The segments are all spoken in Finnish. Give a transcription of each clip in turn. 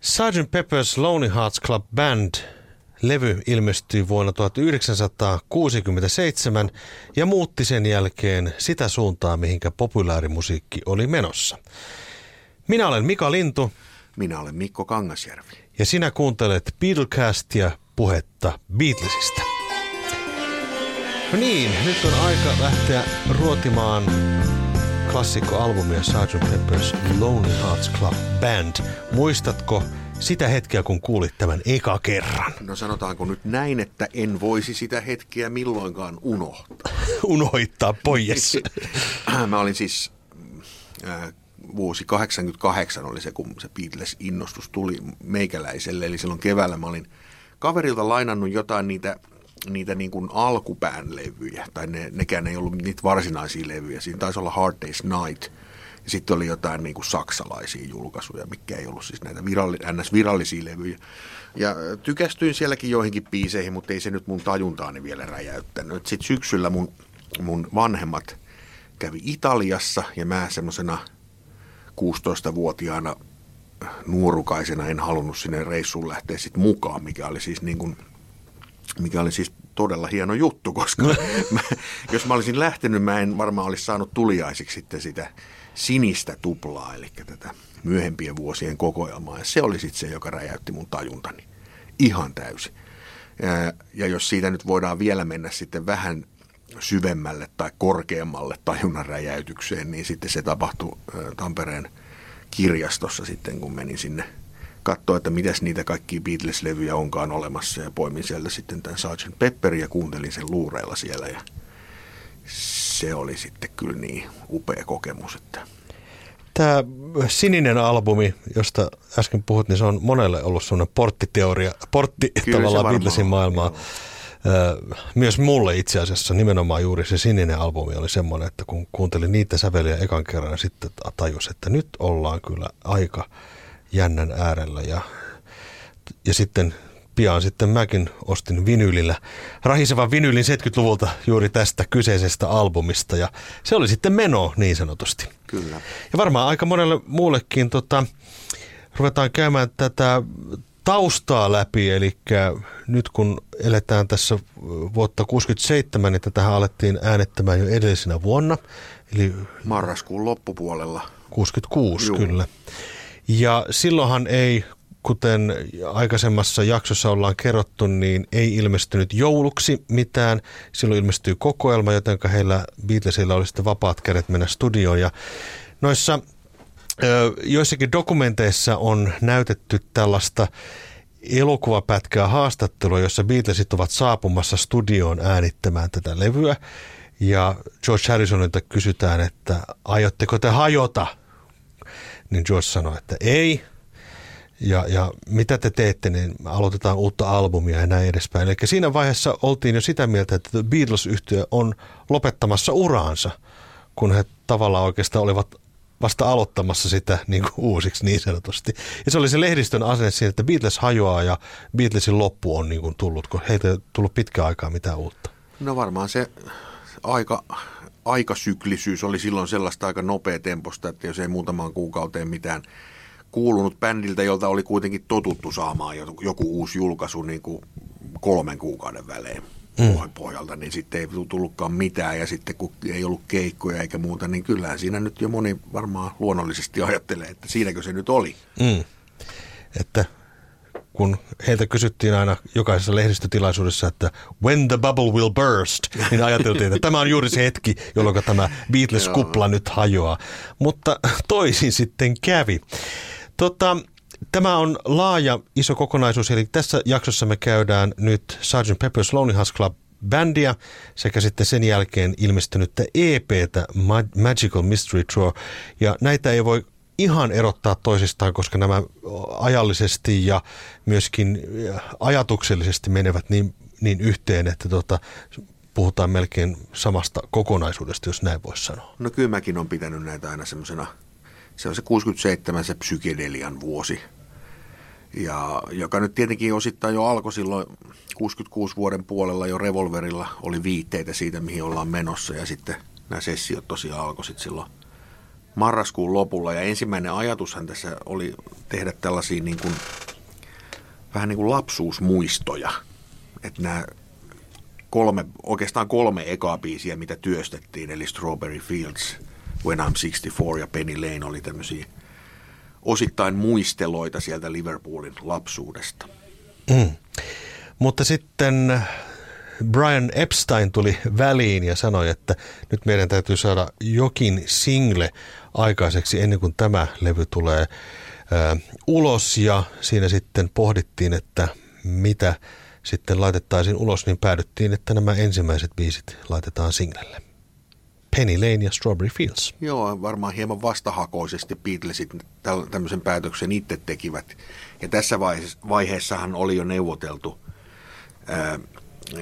Sgt. Pepper's Lonely Hearts Club Band levy ilmestyi vuonna 1967 ja muutti sen jälkeen sitä suuntaa, mihinkä populaarimusiikki oli menossa. Minä olen Mika Lintu. Minä olen Mikko Kangasjärvi. Ja sinä kuuntelet Beatlecastia puhetta Beatlesista. No niin, nyt on aika lähteä ruotimaan klassikkoalbumia Sgt. Pepper's Lonely Hearts Club Band. Muistatko sitä hetkeä, kun kuulit tämän eka kerran? No sanotaanko nyt näin, että en voisi sitä hetkeä milloinkaan unohtaa. Unohtaa pois. Mä olin siis, äh, vuosi 88 oli se, kun se Beatles-innostus tuli meikäläiselle. Eli silloin keväällä mä olin kaverilta lainannut jotain niitä niitä niin kuin alkupään levyjä, tai ne, nekään ei ollut niitä varsinaisia levyjä. Siinä taisi olla Hard Day's Night, ja sitten oli jotain niin kuin saksalaisia julkaisuja, mikä ei ollut siis näitä viralli, NS-virallisia levyjä. Ja tykästyin sielläkin joihinkin biiseihin, mutta ei se nyt mun tajuntaani vielä räjäyttänyt. Sitten syksyllä mun, mun vanhemmat kävi Italiassa, ja mä semmoisena 16-vuotiaana nuorukaisena en halunnut sinne reissuun lähteä sitten mukaan, mikä oli siis niin kuin – mikä oli siis todella hieno juttu, koska mä, jos mä olisin lähtenyt, mä en varmaan olisi saanut tuliaisiksi sitten sitä sinistä tuplaa, eli tätä myöhempien vuosien kokoelmaa. Ja se oli sitten se, joka räjäytti mun tajuntani ihan täysin. Ja, ja jos siitä nyt voidaan vielä mennä sitten vähän syvemmälle tai korkeammalle tajunnan räjäytykseen, niin sitten se tapahtui Tampereen kirjastossa sitten, kun menin sinne – katsoa, että mitäs niitä kaikki Beatles-levyjä onkaan olemassa ja poimin sieltä sitten tämän Sgt. Pepper ja kuuntelin sen luureilla siellä ja se oli sitten kyllä niin upea kokemus, että Tämä sininen albumi, josta äsken puhut, niin se on monelle ollut sellainen porttiteoria, portti Kyllä tavallaan Beatlesin maailmaa. Myös mulle itse asiassa nimenomaan juuri se sininen albumi oli semmoinen, että kun kuuntelin niitä säveliä ekan kerran, niin sitten tajus, että nyt ollaan kyllä aika jännän äärellä ja, ja sitten pian sitten mäkin ostin vinylillä, rahisevan vinylin 70-luvulta juuri tästä kyseisestä albumista ja se oli sitten meno niin sanotusti. Kyllä. Ja varmaan aika monelle muullekin tota, ruvetaan käymään tätä taustaa läpi, eli nyt kun eletään tässä vuotta 67, niin tähän alettiin äänettämään jo edellisenä vuonna. Eli Marraskuun loppupuolella. 66, Juu. kyllä. Ja silloinhan ei, kuten aikaisemmassa jaksossa ollaan kerrottu, niin ei ilmestynyt jouluksi mitään. Silloin ilmestyy kokoelma, joten heillä Beatlesilla oli sitten vapaat kädet mennä studioon. Ja noissa joissakin dokumenteissa on näytetty tällaista elokuvapätkää haastattelua, jossa Beatlesit ovat saapumassa studioon äänittämään tätä levyä. Ja George Harrisonilta kysytään, että aiotteko te hajota niin George sanoi, että ei. Ja, ja mitä te teette, niin aloitetaan uutta albumia ja näin edespäin. Eli siinä vaiheessa oltiin jo sitä mieltä, että The Beatles-yhtiö on lopettamassa uraansa, kun he tavallaan oikeastaan olivat vasta aloittamassa sitä niin kuin uusiksi niin sanotusti. Ja se oli se lehdistön asenne siinä, että Beatles hajoaa ja Beatlesin loppu on niin kuin tullut, kun heitä ei tullut pitkä aikaa mitään uutta. No varmaan se aika aikasyklisyys oli silloin sellaista aika nopea temposta, että jos ei muutamaan kuukauteen mitään kuulunut bändiltä, jolta oli kuitenkin totuttu saamaan joku uusi julkaisu niin kuin kolmen kuukauden välein mm. pohjalta, niin sitten ei tullutkaan mitään ja sitten kun ei ollut keikkoja eikä muuta, niin kyllähän siinä nyt jo moni varmaan luonnollisesti ajattelee, että siinäkö se nyt oli. Mm. Että kun heiltä kysyttiin aina jokaisessa lehdistötilaisuudessa, että when the bubble will burst, niin ajateltiin, että tämä on juuri se hetki, jolloin tämä Beatles-kupla nyt hajoaa. Mutta toisin sitten kävi. Tota, Tämä on laaja, iso kokonaisuus, eli tässä jaksossa me käydään nyt Sgt. Pepper's Lonely Hearts Club bändiä sekä sitten sen jälkeen ilmestynyttä EPtä Magical Mystery Tour. Ja näitä ei voi ihan erottaa toisistaan, koska nämä ajallisesti ja myöskin ajatuksellisesti menevät niin, niin yhteen, että tota, puhutaan melkein samasta kokonaisuudesta, jos näin voisi sanoa. No kyllä mäkin on pitänyt näitä aina semmoisena, se on se 67 se psykedelian vuosi, ja joka nyt tietenkin osittain jo alkoi silloin 66 vuoden puolella jo revolverilla oli viitteitä siitä, mihin ollaan menossa ja sitten nämä sessiot tosiaan alkoi sitten silloin marraskuun lopulla. Ja ensimmäinen ajatushan tässä oli tehdä tällaisia niin kuin, vähän niin kuin lapsuusmuistoja. Että nämä kolme, oikeastaan kolme ekaa biisiä, mitä työstettiin, eli Strawberry Fields, When I'm 64 ja Penny Lane oli tämmöisiä osittain muisteloita sieltä Liverpoolin lapsuudesta. Mm. Mutta sitten Brian Epstein tuli väliin ja sanoi, että nyt meidän täytyy saada jokin single aikaiseksi ennen kuin tämä levy tulee ö, ulos ja siinä sitten pohdittiin, että mitä sitten laitettaisiin ulos, niin päädyttiin, että nämä ensimmäiset biisit laitetaan singlelle. Penny Lane ja Strawberry Fields. Joo, varmaan hieman vastahakoisesti Beatlesit tämmöisen päätöksen itse tekivät. Ja tässä vaiheessahan oli jo neuvoteltu ää,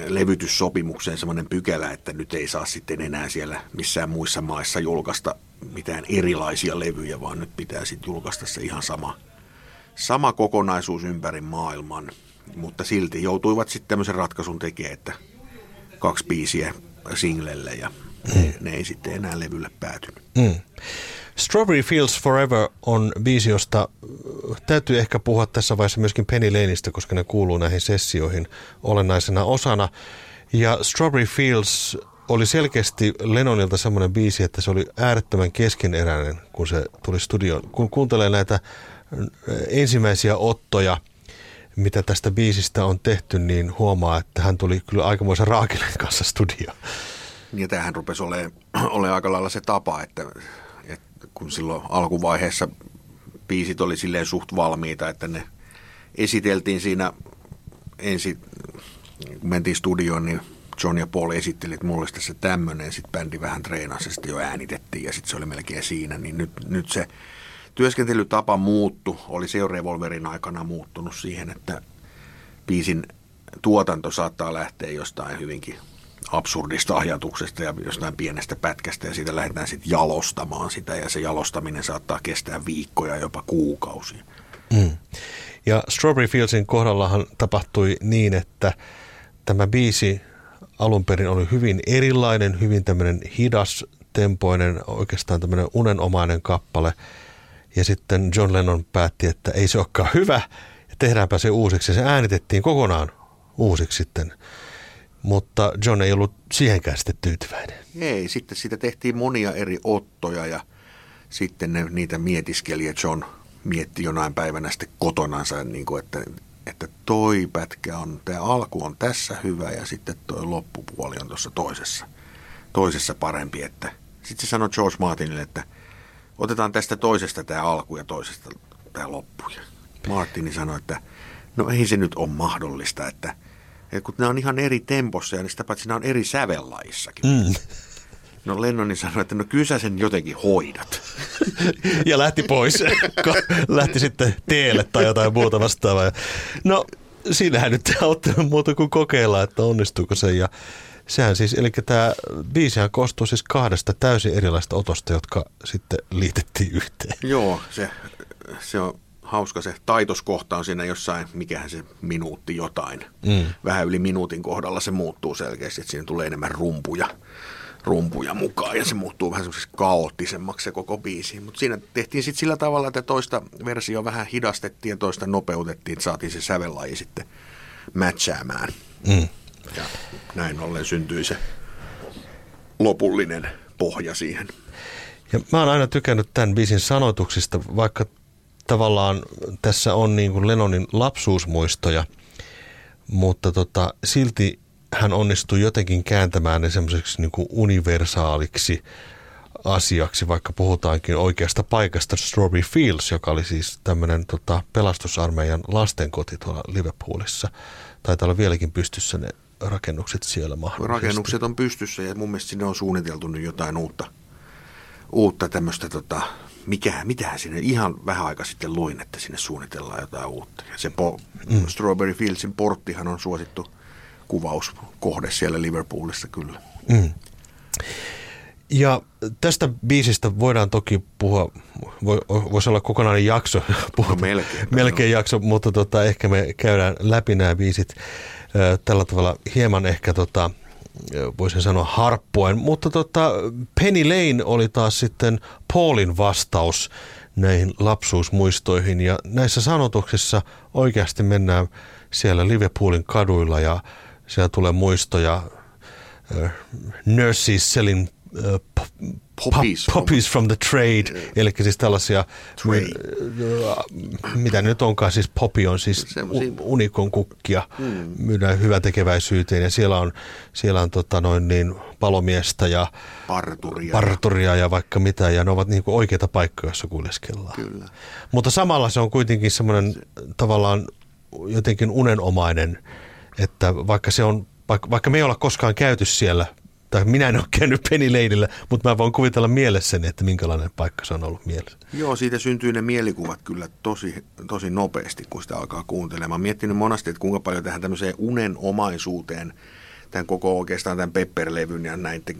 levytyssopimukseen semmoinen pykälä, että nyt ei saa sitten enää siellä missään muissa maissa julkaista mitään erilaisia levyjä, vaan nyt pitää sitten julkaista se ihan sama, sama kokonaisuus ympäri maailman. Mutta silti joutuivat sitten tämmöisen ratkaisun tekemään, että kaksi biisiä singlelle ja ne, ne ei sitten enää levylle päätynyt. Mm. Strawberry Fields Forever on biisi, josta täytyy ehkä puhua tässä vaiheessa myöskin Penny Laneista, koska ne kuuluu näihin sessioihin olennaisena osana. Ja Strawberry Fields oli selkeästi Lennonilta semmoinen biisi, että se oli äärettömän keskeneräinen, kun se tuli studioon. Kun kuuntelee näitä ensimmäisiä ottoja, mitä tästä biisistä on tehty, niin huomaa, että hän tuli kyllä aikamoisen raakilen kanssa studioon. Ja tämähän rupesi olemaan, olemaan aika lailla se tapa, että, että kun silloin alkuvaiheessa biisit oli silleen suht valmiita, että ne esiteltiin siinä ensin, kun mentiin studioon, niin John ja Paul esitteli, että mulla olisi tässä tämmöinen, sitten bändi vähän treenasi sitten jo äänitettiin ja sitten se oli melkein siinä, niin nyt, nyt se työskentelytapa muuttu, oli se jo Revolverin aikana muuttunut siihen, että biisin tuotanto saattaa lähteä jostain hyvinkin absurdista ajatuksesta ja jostain pienestä pätkästä ja siitä lähdetään sitten jalostamaan sitä ja se jalostaminen saattaa kestää viikkoja, jopa kuukausia. Mm. Ja Strawberry Fieldsin kohdallahan tapahtui niin, että tämä biisi alun perin oli hyvin erilainen, hyvin tämmöinen hidas, tempoinen, oikeastaan tämmöinen unenomainen kappale. Ja sitten John Lennon päätti, että ei se olekaan hyvä, ja tehdäänpä se uusiksi. Ja se äänitettiin kokonaan uusiksi sitten mutta John ei ollut siihenkään sitten tyytyväinen. Ei, sitten siitä tehtiin monia eri ottoja ja sitten ne, niitä mietiskeli ja John mietti jonain päivänä sitten kotonansa, niin kuin, että, että toi pätkä on, tämä alku on tässä hyvä ja sitten toi loppupuoli on tuossa toisessa, toisessa parempi. Että, sitten se sanoi George Martinille, että otetaan tästä toisesta tämä alku ja toisesta tämä loppu. Ja Martini sanoi, että no ei se nyt ole mahdollista, että – et kun ne on ihan eri tempossa ja sitä paitsi ne on eri sävellaissakin. Mm. No Lennoni sanoi, että no kyllä sä sen jotenkin hoidat. ja lähti pois. lähti sitten teelle tai jotain muuta vastaavaa. No siinähän nyt ei muuta kuin kokeilla, että onnistuuko se. Ja sehän siis, eli tämä biisihän koostuu siis kahdesta täysin erilaista otosta, jotka sitten liitettiin yhteen. Joo, se, se on hauska se taitoskohta on siinä jossain, mikähän se minuutti jotain. Mm. Vähän yli minuutin kohdalla se muuttuu selkeästi, että siinä tulee enemmän rumpuja, rumpuja mukaan ja se muuttuu vähän semmoiseksi kaoottisemmaksi se koko biisi. Mutta siinä tehtiin sitten sillä tavalla, että toista versio vähän hidastettiin ja toista nopeutettiin, että saatiin se sävellaji sitten matchaamaan. Mm. Ja näin ollen syntyi se lopullinen pohja siihen. Ja mä oon aina tykännyt tämän biisin sanoituksista, vaikka tavallaan tässä on niin kuin Lennonin lapsuusmuistoja, mutta tota, silti hän onnistui jotenkin kääntämään ne semmoiseksi niin universaaliksi asiaksi, vaikka puhutaankin oikeasta paikasta Strawberry Fields, joka oli siis tämmöinen tota, pelastusarmeijan lastenkoti tuolla Liverpoolissa. Taitaa olla vieläkin pystyssä ne rakennukset siellä mahdollisesti. Rakennukset on pystyssä ja mun mielestä sinne on suunniteltu nyt jotain uutta, uutta tämmöistä tota, mikä, mitähän sinne, ihan vähän aika sitten luin, että sinne suunnitellaan jotain uutta. Ja se po, mm. Strawberry Fieldsin porttihan on suosittu kuvauskohde siellä Liverpoolissa kyllä. Mm. Ja tästä biisistä voidaan toki puhua, voi, voisi olla kokonainen jakso, puhua, no melkein, melkein jakso, mutta tota, ehkä me käydään läpi nämä biisit tällä tavalla hieman ehkä tota, voisin sanoa harppuen. Mutta tota, Penny Lane oli taas sitten Paulin vastaus näihin lapsuusmuistoihin. Ja näissä sanotuksissa oikeasti mennään siellä Liverpoolin kaduilla ja siellä tulee muistoja uh, nurses selling uh, poppies, poppies from, from the trade, yeah. eli siis tällaisia, trade. mitä nyt onkaan, siis popi on siis unikon kukkia, mm. myydään hyvän tekeväisyyteen ja siellä on, siellä on tota noin niin, palomiestä ja parturia. parturia ja vaikka mitä, ja ne ovat niin kuin oikeita paikkoja, joissa kuljeskellaan. Kyllä. Mutta samalla se on kuitenkin semmoinen se. tavallaan jotenkin unenomainen, että vaikka se on, vaikka, vaikka me ei olla koskaan käyty siellä tai minä en ole käynyt Penny mutta mä voin kuvitella mielessäni, että minkälainen paikka se on ollut mielessä. Joo, siitä syntyy ne mielikuvat kyllä tosi, tosi nopeasti, kun sitä alkaa kuuntelemaan. Mä oon miettinyt monasti, että kuinka paljon tähän tämmöiseen unenomaisuuteen, tämän koko oikeastaan tämän Pepper-levyn ja näiden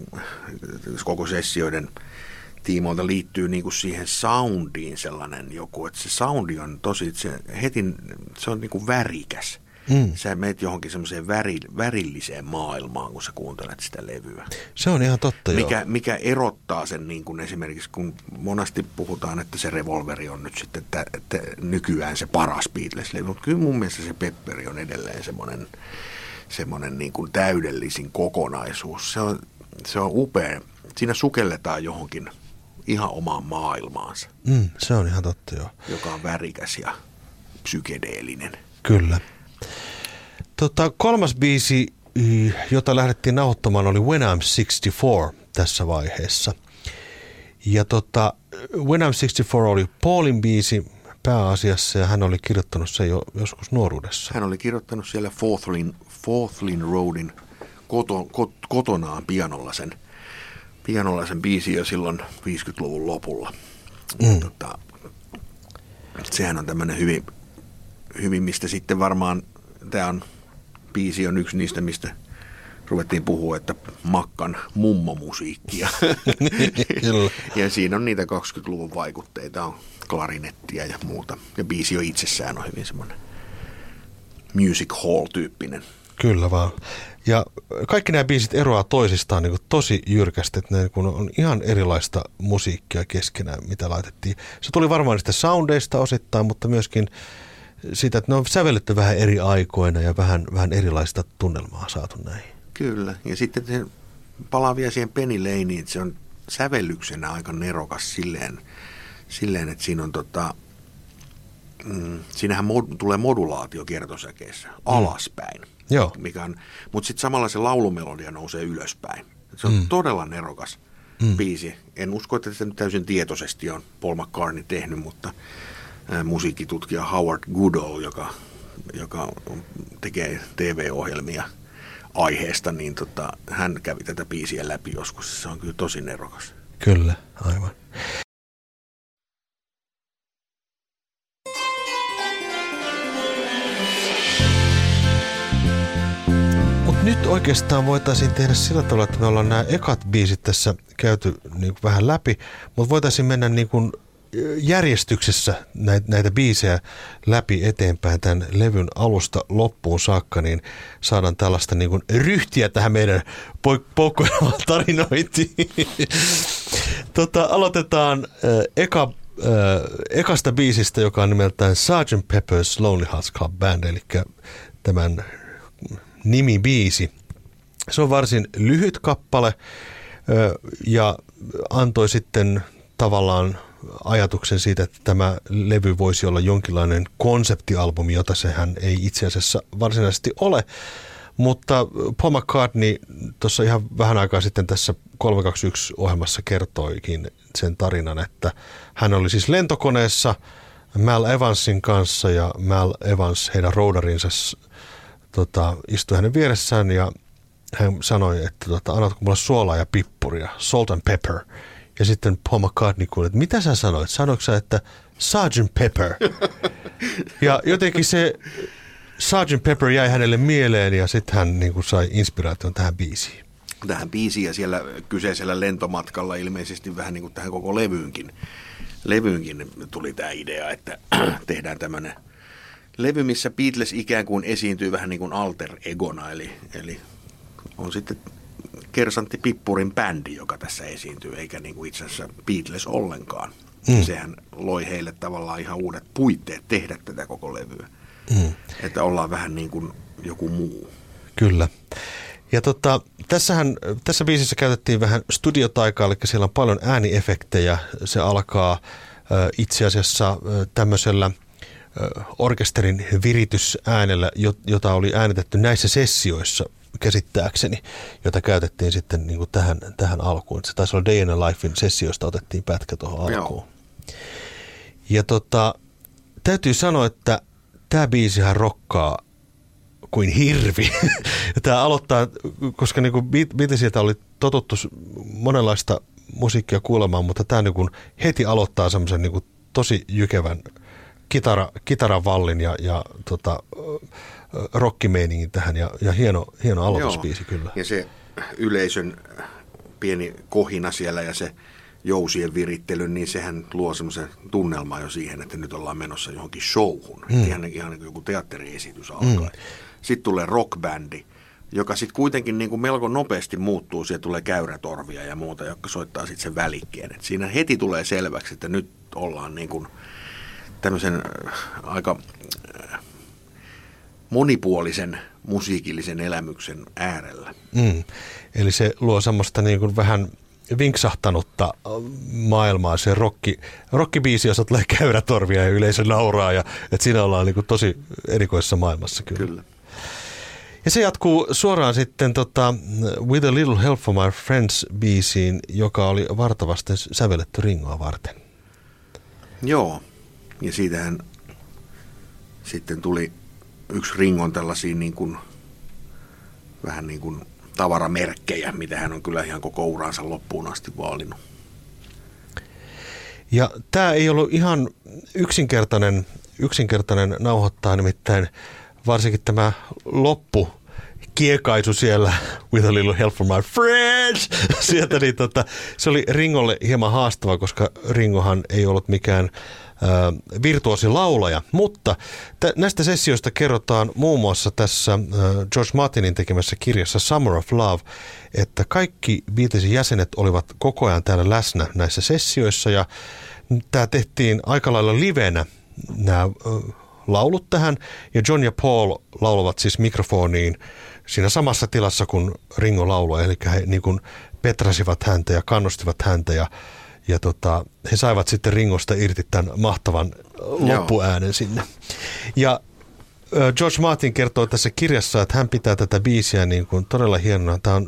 koko sessioiden tiimoilta liittyy niin kuin siihen soundiin sellainen joku, että se soundi on tosi, se heti, se on niin kuin värikäs. Mm. Sä meet johonkin semmoiseen väri, värilliseen maailmaan, kun sä kuuntelet sitä levyä. Se on ihan totta, mikä, joo. Mikä erottaa sen niin kuin esimerkiksi, kun monasti puhutaan, että se revolveri on nyt sitten että, että nykyään se paras Beatles-levy, mutta kyllä mun mielestä se Pepperi on edelleen semmoinen, semmoinen niin kuin täydellisin kokonaisuus. Se on, se on upea. Siinä sukelletaan johonkin ihan omaan maailmaansa. Mm, se on ihan totta, joo. Joka on värikäs ja psykedeellinen. Kyllä. Tota, kolmas biisi, jota lähdettiin nauhoittamaan, oli When I'm 64 tässä vaiheessa. Ja tota, When I'm 64 oli Paulin biisi pääasiassa ja hän oli kirjoittanut sen jo joskus nuoruudessa. Hän oli kirjoittanut siellä Forthlin, Forthlin Roadin koto, kot, kotonaan pianolla sen, pianolla sen biisi jo silloin 50-luvun lopulla. Mm. Tota, sehän on tämmöinen hyvin, hyvin, mistä sitten varmaan tämä on, biisi on yksi niistä, mistä ruvettiin puhua, että makkan mummomusiikkia. ja siinä on niitä 20-luvun vaikutteita, on klarinettia ja muuta. Ja biisi jo itsessään on hyvin semmoinen music hall-tyyppinen. Kyllä vaan. Ja kaikki nämä biisit eroaa toisistaan niin tosi jyrkästi, että ne kun on ihan erilaista musiikkia keskenään, mitä laitettiin. Se tuli varmaan niistä soundeista osittain, mutta myöskin siitä, että ne on sävelletty vähän eri aikoina ja vähän, vähän erilaista tunnelmaa saatu näihin. Kyllä, ja sitten se palaa vielä siihen Penny Laneen, että se on sävellyksenä aika nerokas silleen, silleen että siinä on tota, mm, siinähän mod, tulee modulaatio kertosäkeessä mm. alaspäin. Joo. Mikä on, mutta sitten samalla se laulumelodia nousee ylöspäin. Se on mm. todella nerokas mm. biisi. En usko, että sitä nyt täysin tietoisesti on Paul McCartney tehnyt, mutta musiikkitutkija Howard Goodall, joka, joka tekee TV-ohjelmia aiheesta, niin tota, hän kävi tätä biisiä läpi joskus. Se on kyllä tosi nerokas. Kyllä, aivan. Nyt oikeastaan voitaisiin tehdä sillä tavalla, että me ollaan nämä ekat biisit tässä käyty niin vähän läpi, mutta voitaisiin mennä niin kuin järjestyksessä näitä, biisejä läpi eteenpäin tämän levyn alusta loppuun saakka, niin saadaan tällaista niin kuin ryhtiä tähän meidän poukkoilevaan tarinointiin. tota, aloitetaan äh, eka, äh, ekasta biisistä, joka on nimeltään Sgt. Pepper's Lonely Hearts Club Band, eli tämän nimibiisi. Se on varsin lyhyt kappale äh, ja antoi sitten tavallaan ajatuksen siitä, että tämä levy voisi olla jonkinlainen konseptialbumi, jota sehän ei itse asiassa varsinaisesti ole. Mutta Paul McCartney tuossa ihan vähän aikaa sitten tässä 321-ohjelmassa kertoikin sen tarinan, että hän oli siis lentokoneessa Mal Evansin kanssa ja Mal Evans, heidän roudarinsa, tota, istui hänen vieressään ja hän sanoi, että tota, annatko mulle suolaa ja pippuria, salt and pepper – ja sitten Paul McCartney kuuli, että mitä sä sanoit? Sanoitko sä, että Sgt. Pepper? ja jotenkin se Sgt. Pepper jäi hänelle mieleen ja sitten hän niin kuin sai inspiraation tähän biisiin. Tähän biisiin ja siellä kyseisellä lentomatkalla ilmeisesti vähän niin kuin tähän koko levyynkin, levyynkin tuli tämä idea, että tehdään tämmöinen levy, missä Beatles ikään kuin esiintyy vähän niin kuin alter egona, eli, eli on sitten Kersantti Pippurin bändi, joka tässä esiintyy, eikä niin kuin itse asiassa Beatles ollenkaan. Mm. Sehän loi heille tavallaan ihan uudet puitteet tehdä tätä koko levyä. Mm. Että ollaan vähän niin kuin joku muu. Kyllä. Ja tota, tässähän, tässä biisissä käytettiin vähän studiotaikaa, eli siellä on paljon ääniefektejä. Se alkaa äh, itse asiassa äh, tämmöisellä äh, orkesterin viritysäänellä, jota oli äänitetty näissä sessioissa käsittääkseni, jota käytettiin sitten niin kuin tähän, tähän alkuun. Se taisi olla Day in Lifein sessioista otettiin pätkä tuohon alkuun. Ja tota, täytyy sanoa, että tämä biisihän rokkaa kuin hirvi. Tämä aloittaa, koska niin Beatlesilta oli totuttu monenlaista musiikkia kuulemaan, mutta tämä niin heti aloittaa semmoisen niin tosi jykevän kitara, kitaravallin ja, ja tota, rockimeiningin tähän ja, ja hieno, hieno aloituspiisi kyllä. Ja se yleisön pieni kohina siellä ja se jousien virittely, niin sehän luo semmoisen tunnelman jo siihen, että nyt ollaan menossa johonkin showhun. Mm. Ihan, ihan niin kuin joku teatteriesitys alkaa. Mm. Sitten tulee rockbändi, joka sitten kuitenkin niin kuin melko nopeasti muuttuu. Siellä tulee käyrätorvia ja muuta, jotka soittaa sitten sen välikkeen. Et siinä heti tulee selväksi, että nyt ollaan niin kuin tämmöisen äh, aika äh, monipuolisen musiikillisen elämyksen äärellä. Mm. Eli se luo semmoista niin kuin vähän vinksahtanutta maailmaa, se rokki, rokkibiisi, jossa tulee käyrätorvia ja yleisö nauraa, ja että siinä ollaan niin kuin tosi erikoisessa maailmassa kyllä. kyllä. Ja se jatkuu suoraan sitten tota, With a Little Help from My Friends biisiin, joka oli vartavasti sävelletty Ringoa varten. Joo, ja siitähän sitten tuli yksi Ringon tällaisia niin kuin, vähän niin kuin tavaramerkkejä, mitä hän on kyllä ihan koko uransa loppuun asti vaalinut. Ja tämä ei ollut ihan yksinkertainen, yksinkertainen nauhoittaa, nimittäin varsinkin tämä loppu kiekaisu siellä with a little help from my friends sieltä, niin tota, se oli Ringolle hieman haastava, koska Ringohan ei ollut mikään virtuosi laulaja. Mutta t- näistä sessioista kerrotaan muun muassa tässä George Martinin tekemässä kirjassa Summer of Love, että kaikki Beatlesin jäsenet olivat koko ajan täällä läsnä näissä sessioissa ja tämä tehtiin aika lailla livenä nämä laulut tähän ja John ja Paul laulavat siis mikrofoniin siinä samassa tilassa kuin Ringo lauloi, eli he niin kuin petrasivat häntä ja kannustivat häntä ja, ja tota, he saivat sitten Ringosta irti tämän mahtavan loppuäänen Joo. sinne. Ja George Martin kertoo tässä kirjassa, että hän pitää tätä biisiä niin kuin todella hienona. Tämä on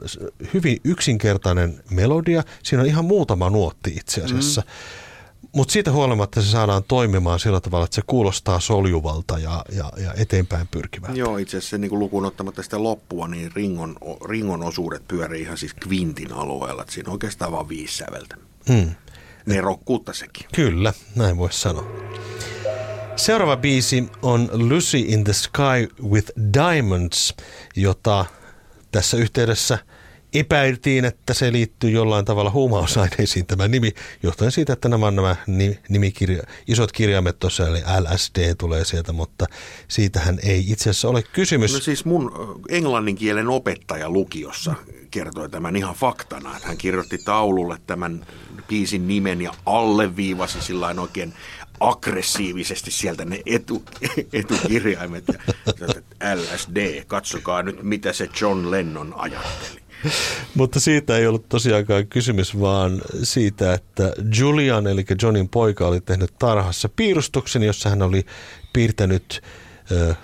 hyvin yksinkertainen melodia. Siinä on ihan muutama nuotti itse asiassa. Mm. Mutta siitä huolimatta se saadaan toimimaan sillä tavalla, että se kuulostaa soljuvalta ja, ja, ja eteenpäin pyrkivältä. Joo, itse asiassa niin lukuun ottamatta sitä loppua, niin ringon, ringon osuudet pyörii ihan siis kvintin alueella. Että siinä on oikeastaan vain viisi säveltä. Hmm. Ne rokkuutta sekin. Kyllä, näin voisi sanoa. Seuraava biisi on Lucy in the Sky with Diamonds, jota tässä yhteydessä – epäiltiin, että se liittyy jollain tavalla huumausaineisiin tämä nimi, johtuen siitä, että nämä, nämä nimikirja, isot kirjaimet tuossa, eli LSD tulee sieltä, mutta siitähän ei itse asiassa ole kysymys. No siis mun englannin kielen opettaja lukiossa kertoi tämän ihan faktana, että hän kirjoitti taululle tämän biisin nimen ja alleviivasi sillä oikein aggressiivisesti sieltä ne etu, etukirjaimet ja LSD, katsokaa nyt mitä se John Lennon ajatteli. Mutta siitä ei ollut tosiaankaan kysymys, vaan siitä, että Julian, eli Johnin poika, oli tehnyt tarhassa piirustuksen, jossa hän oli piirtänyt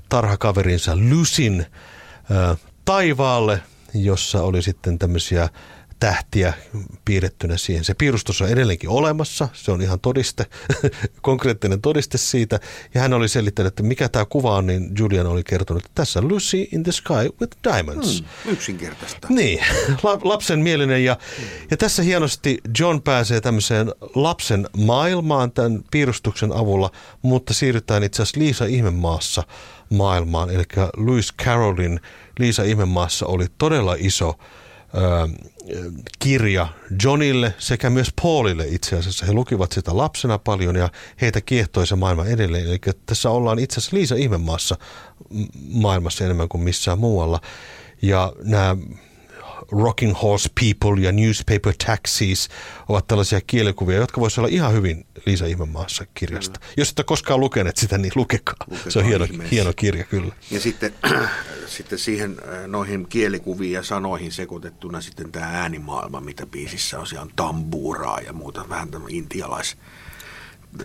tarhakaverinsa äh, taivaalle, jossa oli sitten tämmöisiä tähtiä piirrettynä siihen. Se piirustus on edelleenkin olemassa, se on ihan todiste, konkreettinen todiste siitä. Ja hän oli selittänyt, että mikä tämä kuva on, niin Julian oli kertonut, että tässä on Lucy in the Sky with Diamonds. Hmm, yksinkertaista. Niin, lapsen mielinen. Ja, ja tässä hienosti John pääsee tämmöiseen lapsen maailmaan tämän piirustuksen avulla, mutta siirrytään itse asiassa Liisa Ihmemaassa maailmaan. Eli Louis Carrollin Liisa Ihmemaassa oli todella iso kirja Johnille sekä myös Paulille itse asiassa. He lukivat sitä lapsena paljon ja heitä kiehtoi se maailma edelleen. Eli tässä ollaan itse asiassa Liisa Ihmemaassa maailmassa enemmän kuin missään muualla. Ja nämä Rocking Horse People ja Newspaper Taxis ovat tällaisia kielikuvia, jotka voisivat olla ihan hyvin Liisa Ihmemaassa kirjasta. Kyllä. Jos ette koskaan lukeneet sitä, niin lukekaa. lukekaa Se on hieno, hieno kirja kyllä. Ja sitten, sitten siihen äh, noihin kielikuviin ja sanoihin sekoitettuna sitten tämä äänimaailma, mitä biisissä on. Siellä on tambuuraa ja muuta, vähän intialais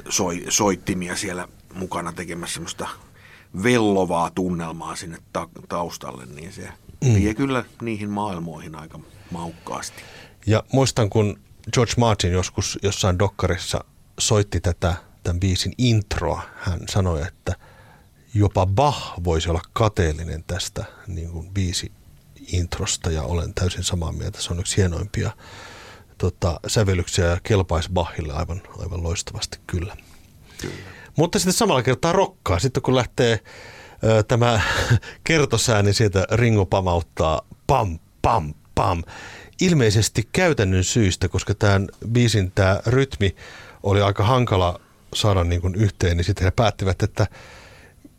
soi, soittimia siellä mukana tekemässä semmoista vellovaa tunnelmaa sinne ta- taustalle, niin se mm. vie kyllä niihin maailmoihin aika maukkaasti. Ja muistan, kun George Martin joskus jossain dokkarissa soitti tätä tämän biisin introa, hän sanoi, että jopa Bach voisi olla kateellinen tästä niin kuin biisi introsta ja olen täysin samaa mieltä. Se on yksi hienoimpia tota, sävellyksiä ja kelpaisi Bachille aivan, aivan loistavasti kyllä. kyllä. Mutta sitten samalla kertaa rokkaa. Sitten kun lähtee tämä kertosääni sieltä Ringo pamauttaa pam, pam, pam. Ilmeisesti käytännön syistä, koska tämän biisin tämä rytmi oli aika hankala saada niin kuin yhteen, niin sitten he päättivät, että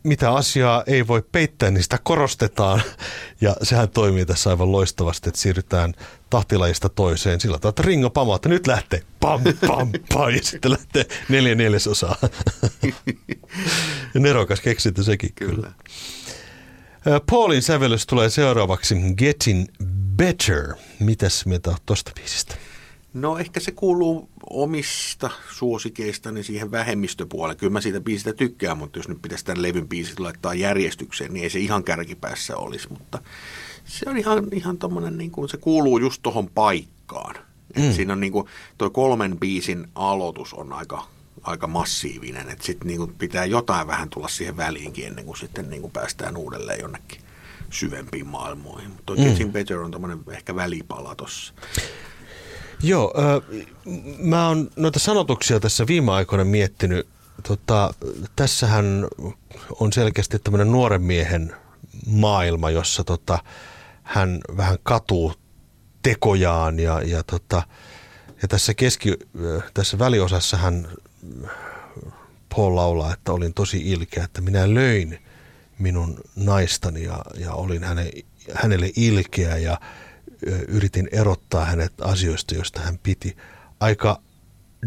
mitä asiaa ei voi peittää, niin sitä korostetaan. Ja sehän toimii tässä aivan loistavasti, että siirrytään tahtilajista toiseen sillä tavalla, että Ringo pamautta, nyt lähtee pam, pam, pam, ja sitten lähtee neljä neljäsosaa. Nerokas keksintö sekin kyllä. Paulin sävellys tulee seuraavaksi Getting Better. Mitäs mieltä tuosta biisistä? No ehkä se kuuluu omista suosikeistani siihen vähemmistöpuolelle. Kyllä mä siitä biisistä tykkään, mutta jos nyt pitäisi tämän levyn biisit laittaa järjestykseen, niin ei se ihan kärkipäässä olisi. Mutta se on ihan, ihan tommonen, niin kuin, se kuuluu just tuohon paikkaan. Mm. siinä on niin kuin, toi kolmen biisin aloitus on aika, aika massiivinen, että sitten niin pitää jotain vähän tulla siihen väliinkin ennen kuin sitten niin kuin päästään uudelleen jonnekin syvempiin maailmoihin. Mutta mm. Getting Better on tommonen ehkä välipala tossa. Joo, äh, mä oon noita sanotuksia tässä viime aikoina miettinyt. Tota, tässähän on selkeästi tämmöinen nuoren miehen maailma, jossa tota, hän vähän katuu tekojaan ja, ja, tota, ja tässä, keski, tässä väliosassa hän Paul laulaa, että olin tosi ilkeä, että minä löin minun naistani ja, ja olin häne, hänelle ilkeä ja yritin erottaa hänet asioista, joista hän piti. Aika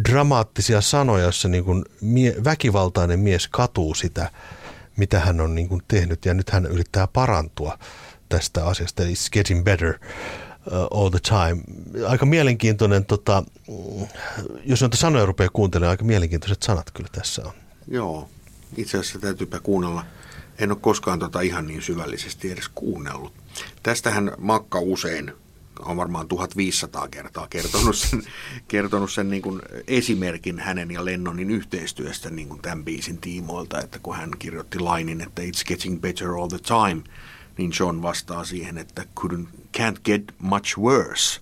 dramaattisia sanoja, jossa niin kuin mie, väkivaltainen mies katuu sitä, mitä hän on niin kuin tehnyt ja nyt hän yrittää parantua tästä asiasta. It's getting better uh, all the time. Aika mielenkiintoinen, tota, jos noita sanoja rupeaa kuuntelemaan, aika mielenkiintoiset sanat kyllä tässä on. Joo, itse asiassa täytyypä kuunnella. En ole koskaan tota ihan niin syvällisesti edes kuunnellut. Tästähän Makka usein on varmaan 1500 kertaa kertonut sen, kertonut sen niin kuin esimerkin hänen ja Lennonin yhteistyöstä niin kuin tämän biisin tiimoilta, että kun hän kirjoitti lainin, että it's getting better all the time, niin John vastaa siihen, että couldn't, can't get much worse.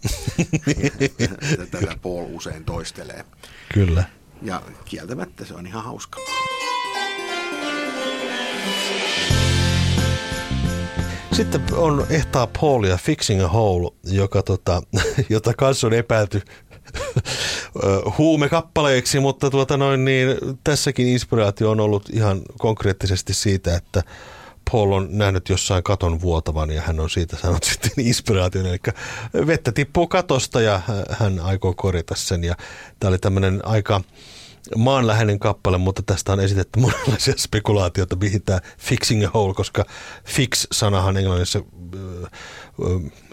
Tätä Paul usein toistelee. Kyllä. Ja kieltämättä se on ihan hauska. Sitten on ehtaa Paulia Fixing a Hole, joka tota, jota kanssa on epäilty huumekappaleeksi, mutta tuota noin, niin tässäkin inspiraatio on ollut ihan konkreettisesti siitä, että Paul on nähnyt jossain katon vuotavan ja hän on siitä saanut sitten inspiraation. Eli vettä tippuu katosta ja hän aikoo korjata sen. Ja tämä oli tämmöinen aika maanläheinen kappale, mutta tästä on esitetty monenlaisia spekulaatioita, mihin tämä fixing a hole, koska fix-sanahan englannissa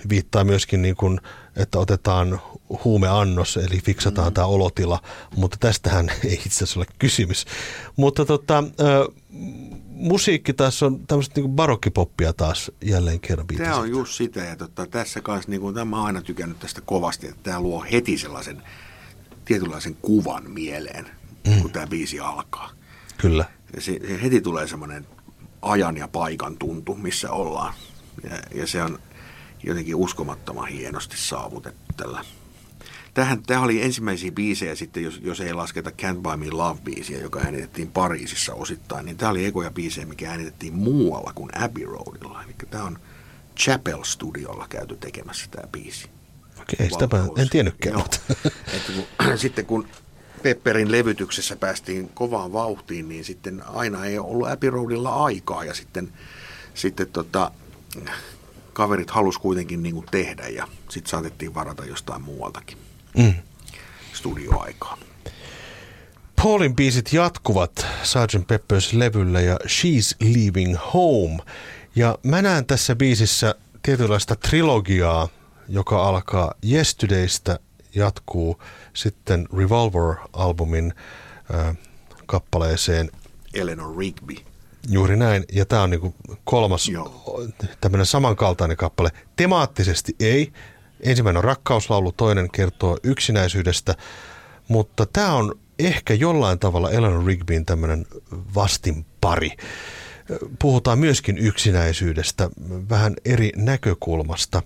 viittaa myöskin niin kuin, että otetaan huumeannos, eli fiksataan mm. tämä olotila, mutta tästähän ei itse asiassa ole kysymys. Mutta tota, musiikki taas on tämmöistä niin barokkipoppia taas jälleen kerran. Tämä on just sitä, ja tota, tässä kanssa, niin kuin, tämä aina tykännyt tästä kovasti, että tämä luo heti sellaisen tietynlaisen kuvan mieleen mm. kun tämä biisi alkaa. Kyllä. Ja se, se heti tulee semmoinen ajan ja paikan tuntu, missä ollaan. Ja, ja se on jotenkin uskomattoman hienosti saavutettu tällä. Tähän, tämä oli ensimmäisiä biisejä sitten, jos, jos ei lasketa Can't Buy Me Love-biisiä, joka äänitettiin Pariisissa osittain, niin tämä oli ekoja biisejä, mikä äänitettiin muualla kuin Abbey Roadilla. Eli tämä on Chapel Studiolla käyty tekemässä tämä biisi. Okei, sitä en tiennytkään. Joo. Että kun, sitten kun Pepperin levytyksessä päästiin kovaan vauhtiin, niin sitten aina ei ollut Abbey Roadilla aikaa ja sitten, sitten tota, kaverit halus kuitenkin niin kuin tehdä ja sitten saatettiin varata jostain muualtakin Mm. studioaikaa. Paulin biisit jatkuvat Sgt. Peppers levyllä ja She's Leaving Home. Ja mä näen tässä biisissä tietynlaista trilogiaa, joka alkaa Yesterdaystä, jatkuu sitten Revolver-albumin äh, kappaleeseen Eleanor Rigby. Juuri näin, ja tämä on niinku kolmas Joo. tämmöinen samankaltainen kappale. Temaattisesti ei. Ensimmäinen on rakkauslaulu, toinen kertoo yksinäisyydestä, mutta tämä on ehkä jollain tavalla Eleanor Rigbyin tämmöinen vastinpari. Puhutaan myöskin yksinäisyydestä vähän eri näkökulmasta.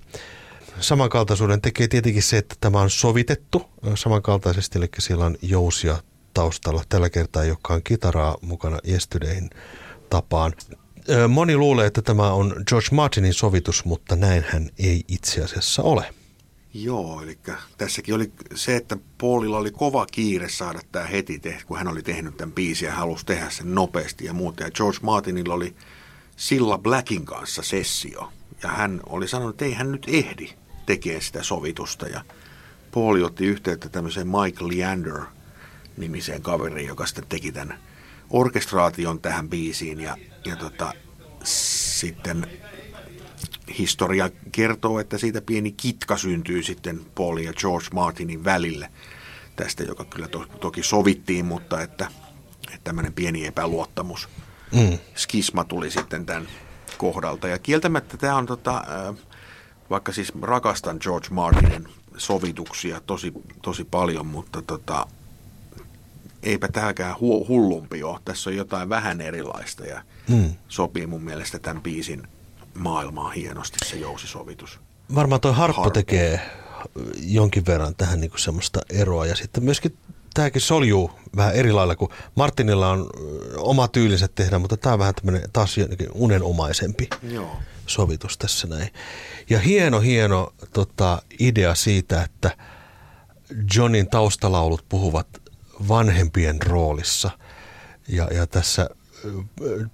Samankaltaisuuden tekee tietenkin se, että tämä on sovitettu samankaltaisesti, eli siellä on jousia taustalla. Tällä kertaa ei olekaan kitaraa mukana Yesterdayn tapaan. Moni luulee, että tämä on George Martinin sovitus, mutta näin hän ei itse asiassa ole. Joo, eli tässäkin oli se, että Paulilla oli kova kiire saada tämä heti tehty, kun hän oli tehnyt tämän biisin ja halusi tehdä sen nopeasti ja muuta. Ja George Martinilla oli Silla Blackin kanssa sessio. Ja hän oli sanonut, että ei hän nyt ehdi tekemään sitä sovitusta. Ja Pauli otti yhteyttä tämmöiseen Mike Leander nimiseen kaveriin, joka sitten teki tämän orkestraation tähän biisiin. Ja, ja tota, sitten historia kertoo, että siitä pieni kitka syntyy sitten Paul ja George Martinin välille tästä, joka kyllä to, toki sovittiin, mutta että, että tämmöinen pieni epäluottamus. Mm. Skisma tuli sitten tämän kohdalta. Ja kieltämättä tämä on, tota, äh, vaikka siis rakastan George Martinin sovituksia tosi, tosi paljon, mutta tota, eipä tämäkään hu- hullumpi ole. Tässä on jotain vähän erilaista ja Mm. sopii mun mielestä tämän biisin maailmaa hienosti se jousisovitus. Varmaan toi harppo, Harppo. tekee jonkin verran tähän niinku semmoista eroa. Ja sitten myöskin tämäkin soljuu vähän eri lailla, kun Martinilla on oma tyylinsä tehdä, mutta tämä on vähän tämmöinen taas unenomaisempi Joo. Sovitus tässä näin. Ja hieno, hieno tota, idea siitä, että Johnin taustalaulut puhuvat vanhempien roolissa. Ja, ja tässä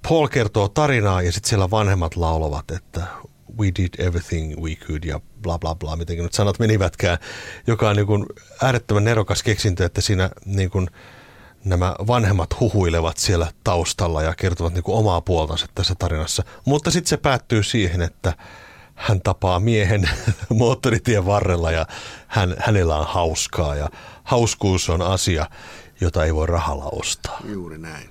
Paul kertoo tarinaa ja sitten siellä vanhemmat laulavat, että we did everything we could ja bla bla bla, miten nyt sanat menivätkään, joka on niin kuin äärettömän nerokas keksintö, että siinä niin kuin nämä vanhemmat huhuilevat siellä taustalla ja kertovat niin kuin omaa puoltansa tässä tarinassa. Mutta sitten se päättyy siihen, että hän tapaa miehen moottoritien varrella ja hän, hänellä on hauskaa ja hauskuus on asia, jota ei voi rahalla ostaa. Juuri näin.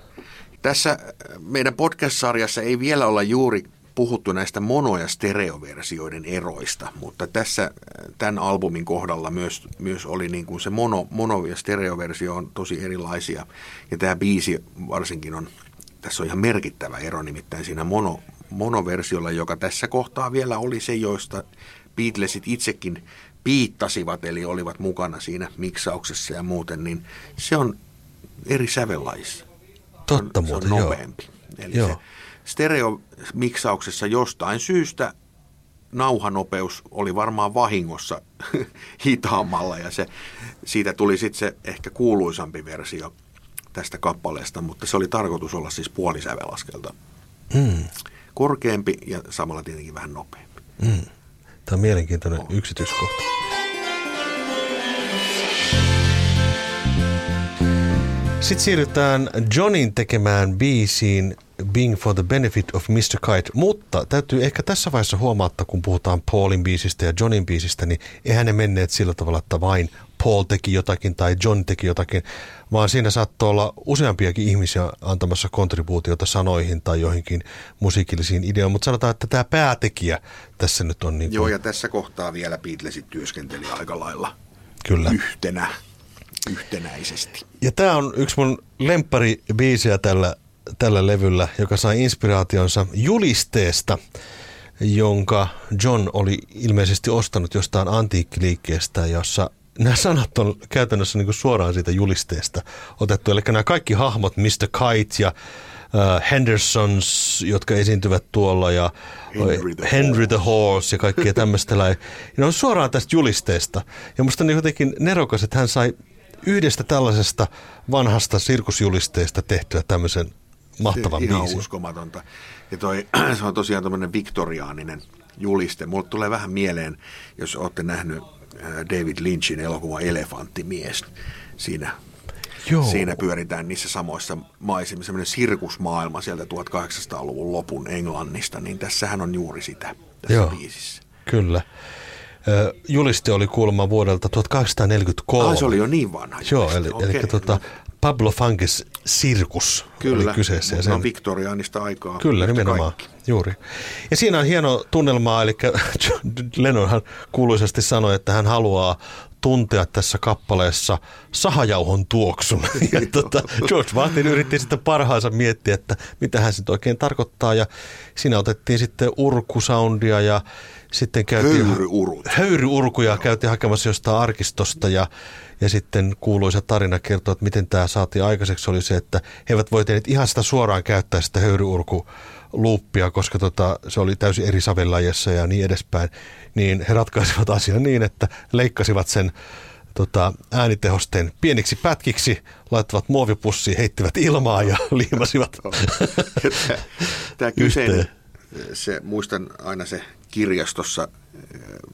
Tässä meidän podcast-sarjassa ei vielä olla juuri puhuttu näistä mono- ja stereoversioiden eroista, mutta tässä äh, tämän albumin kohdalla myös, myös oli niin kuin se mono, mono- ja stereoversio on tosi erilaisia. Ja tämä biisi varsinkin on, tässä on ihan merkittävä ero nimittäin siinä mono, monoversiolla, joka tässä kohtaa vielä oli se, joista Beatlesit itsekin piittasivat, eli olivat mukana siinä miksauksessa ja muuten, niin se on eri sävellajissa. Totta on, muuten, se on joo. nopeampi. Eli Joo. se stereomiksauksessa jostain syystä nauhanopeus oli varmaan vahingossa hitaammalla ja se, siitä tuli sitten se ehkä kuuluisampi versio tästä kappaleesta, mutta se oli tarkoitus olla siis puolisävelaskelta Mm, korkeampi ja samalla tietenkin vähän nopeampi. mm. Tämä on mielenkiintoinen yksityiskohta. Sitten siirrytään Johnin tekemään biisiin Being for the Benefit of Mr. Kite, mutta täytyy ehkä tässä vaiheessa huomauttaa, kun puhutaan Paulin biisistä ja Johnin biisistä, niin eihän ne menneet sillä tavalla, että vain Paul teki jotakin tai John teki jotakin, vaan siinä saattoi olla useampiakin ihmisiä antamassa kontribuutiota sanoihin tai joihinkin musiikillisiin ideoihin, mutta sanotaan, että tämä päätekijä tässä nyt on niin kuin, Joo, ja tässä kohtaa vielä Beatlesit työskenteli aika lailla kyllä. yhtenä, yhtenäisesti. Ja tämä on yksi mun lempparibiisejä tällä, tällä levyllä, joka sai inspiraationsa julisteesta, jonka John oli ilmeisesti ostanut jostain antiikkiliikkeestä, jossa nämä sanat on käytännössä niin suoraan siitä julisteesta otettu. Eli nämä kaikki hahmot, Mr. Kite ja uh, Hendersons, jotka esiintyvät tuolla ja Henry the Henry the Horse ja kaikkea tämmöistä. ne on suoraan tästä julisteesta. Ja musta on niin jotenkin nerokas, että hän sai yhdestä tällaisesta vanhasta sirkusjulisteesta tehtyä tämmöisen mahtava se, biisi. Ihan uskomatonta. Ja toi, se on tosiaan tämmöinen viktoriaaninen juliste. Mulle tulee vähän mieleen, jos olette nähnyt äh, David Lynchin elokuva Elefanttimies. Siinä Joo. Siinä pyöritään niissä samoissa maisemissa, semmoinen sirkusmaailma sieltä 1800-luvun lopun Englannista, niin tässähän on juuri sitä tässä Joo, biisissä. Kyllä. Juliste oli kuulemma vuodelta 1843. Ah, se oli jo niin vanha. Joo, eli, okay. eli tuota, Pablo Funkis Sirkus Kyllä, oli kyseessä. Kyllä, sen... viktoriaanista aikaa. Kyllä, nimenomaan. Kaikki. Juuri. Ja siinä on hieno tunnelma, eli Lennonhan kuuluisesti sanoi, että hän haluaa tuntea tässä kappaleessa sahajauhon tuoksun. Ja tuota, George Martin yritti sitten parhaansa miettiä, että mitä hän sitten oikein tarkoittaa. Ja siinä otettiin sitten urkusoundia ja sitten käytiin... Höyryurut. Höyryurkuja käytiin hakemassa jostain arkistosta ja, ja sitten kuuluisa tarina kertoo, että miten tämä saatiin aikaiseksi oli se, että he eivät voineet ihan sitä suoraan käyttää sitä höyryurku luuppia, koska tota, se oli täysin eri savellajassa ja niin edespäin, niin he ratkaisivat asian niin, että leikkasivat sen tota, äänitehosten pieniksi pätkiksi, laittavat muovipussiin, heittivät ilmaa ja liimasivat. Tämä kyseinen, se, muistan aina se kirjastossa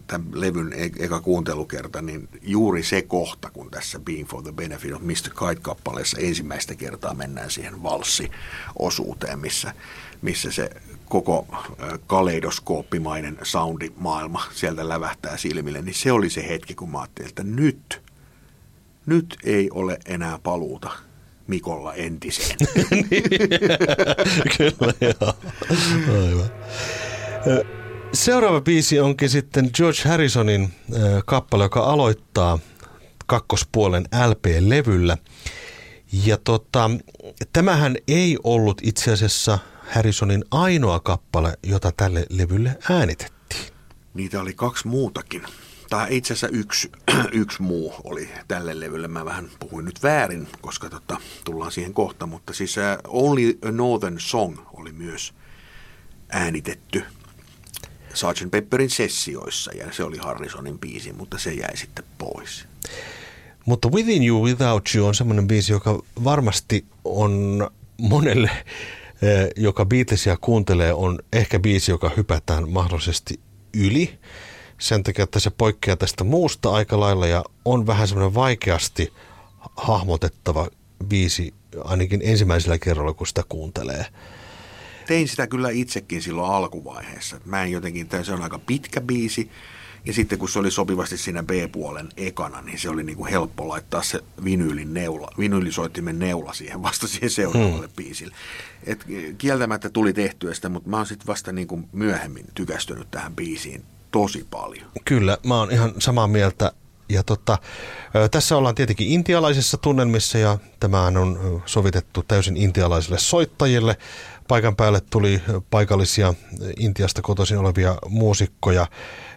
tämän levyn e-, eka kuuntelukerta, niin juuri se kohta, kun tässä Being for the Benefit of Mr. Kite-kappaleessa ensimmäistä kertaa mennään siihen valssiosuuteen, missä missä se koko kaleidoskooppimainen soundimaailma sieltä lävähtää silmille, niin se oli se hetki, kun mä ajattelin, että nyt, nyt ei ole enää paluuta Mikolla entiseen. Kyllä, joo. Aivan. Seuraava biisi onkin sitten George Harrisonin kappale, joka aloittaa kakkospuolen LP-levyllä. Ja tota, tämähän ei ollut itse asiassa Harrisonin ainoa kappale, jota tälle levylle äänitettiin. Niitä oli kaksi muutakin. Tai itse asiassa yksi, yksi muu oli tälle levylle. Mä vähän puhuin nyt väärin, koska tota, tullaan siihen kohta. Mutta siis uh, Only a Northern Song oli myös äänitetty Sgt. Pepperin sessioissa. Ja se oli Harrisonin biisi, mutta se jäi sitten pois. Mutta Within You, Without You on semmoinen biisi, joka varmasti on monelle joka Beatlesia kuuntelee, on ehkä biisi, joka hypätään mahdollisesti yli. Sen takia, että se poikkeaa tästä muusta aika lailla ja on vähän semmoinen vaikeasti hahmotettava biisi, ainakin ensimmäisellä kerralla, kun sitä kuuntelee. Tein sitä kyllä itsekin silloin alkuvaiheessa. Mä en jotenkin, se on aika pitkä biisi, ja sitten kun se oli sopivasti siinä B-puolen ekana, niin se oli niin kuin helppo laittaa se vinyylin neula, vinyylisoittimen neula siihen vasta siihen seuraavalle hmm. biisille. Et kieltämättä tuli tehtyä sitä, mutta mä oon sitten vasta niin kuin myöhemmin tykästynyt tähän biisiin tosi paljon. Kyllä, mä oon ihan samaa mieltä. Ja tota, tässä ollaan tietenkin intialaisissa tunnelmissa ja tämä on sovitettu täysin intialaisille soittajille. Paikan päälle tuli paikallisia Intiasta kotoisin olevia muusikkoja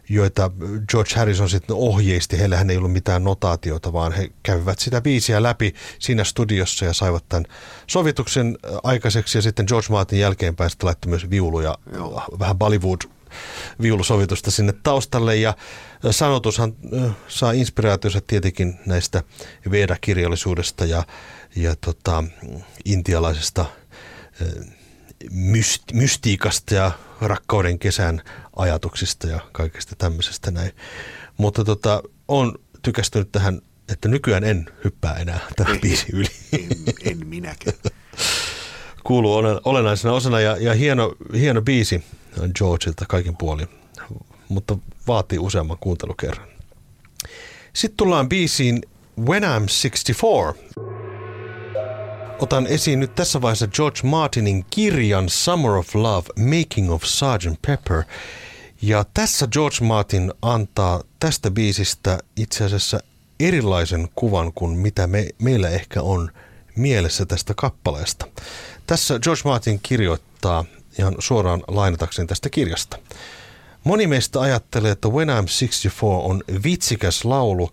joita George Harrison sitten ohjeisti. Heillähän ei ollut mitään notaatiota, vaan he kävivät sitä biisiä läpi siinä studiossa ja saivat tämän sovituksen aikaiseksi. Ja sitten George Martin jälkeenpäin sitten laittoi myös viuluja, Joo. vähän Bollywood viulusovitusta sinne taustalle ja sanotushan saa inspiraationsa tietenkin näistä Veda-kirjallisuudesta ja, ja tota, intialaisesta myst- mystiikasta ja rakkauden kesän ajatuksista ja kaikesta tämmöisestä näin. Mutta tota, on tykästynyt tähän, että nykyään en hyppää enää tähän biisi yli. En, en minäkään. Kuuluu olennaisena osana ja, ja hieno, hieno biisi Georgeilta kaikin puolin, mutta vaatii useamman kuuntelukerran. Sitten tullaan biisiin When I'm 64. Otan esiin nyt tässä vaiheessa George Martinin kirjan Summer of Love, Making of Sgt. Pepper. Ja tässä George Martin antaa tästä biisistä itse asiassa erilaisen kuvan kuin mitä me, meillä ehkä on mielessä tästä kappaleesta. Tässä George Martin kirjoittaa ihan suoraan lainatakseni tästä kirjasta. Moni meistä ajattelee, että When I'm 64 on vitsikäs laulu,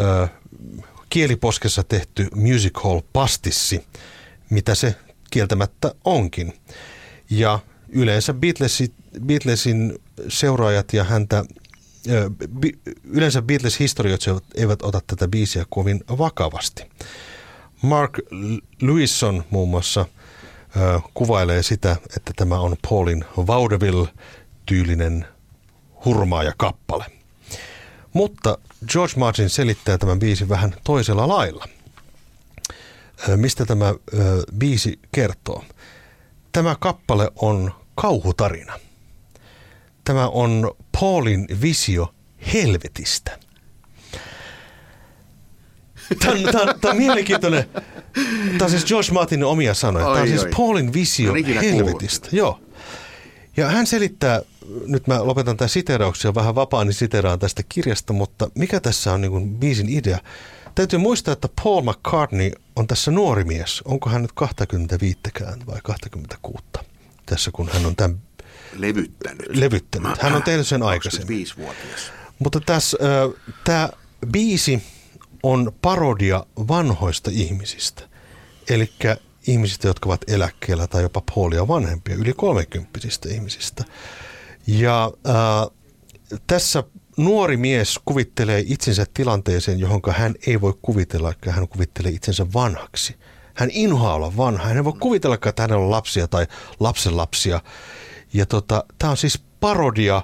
äh, kieliposkessa tehty music hall pastissi, mitä se kieltämättä onkin. Ja yleensä Beatlesin, Beatlesin seuraajat ja häntä, yleensä Beatles-historioitsijat eivät ota tätä biisiä kovin vakavasti. Mark Lewison muun muassa kuvailee sitä, että tämä on Paulin Vaudeville-tyylinen hurmaaja kappale. Mutta George Martin selittää tämän biisin vähän toisella lailla. Mistä tämä biisi kertoo? Tämä kappale on kauhutarina. Tämä on Paulin visio helvetistä. Tämä on, tämä, on, tämä on mielenkiintoinen. Tämä on siis George Martinin omia sanoja. Tämä on siis Paulin visio helvetistä. Joo. Ja hän selittää, nyt mä lopetan tämän siterauksen vähän vapaan, niin siteraan tästä kirjasta, mutta mikä tässä on niin kuin biisin idea? Täytyy muistaa, että Paul McCartney on tässä nuori mies. Onko hän nyt 25 vai 26 tässä, kun hän on tämän levyttänyt. levyttänyt. Hän on tehnyt sen aikaisemmin. vuotias Mutta tässä, äh, tämä biisi on parodia vanhoista ihmisistä. Eli ihmisistä, jotka ovat eläkkeellä tai jopa puolia vanhempia, yli 30 ihmisistä. Ja äh, tässä nuori mies kuvittelee itsensä tilanteeseen, johon hän ei voi kuvitella, että hän kuvittelee itsensä vanhaksi. Hän inhoaa olla vanha. Hän ei voi kuvitella, että hänellä on lapsia tai lapsenlapsia. Ja tota, tämä on siis parodia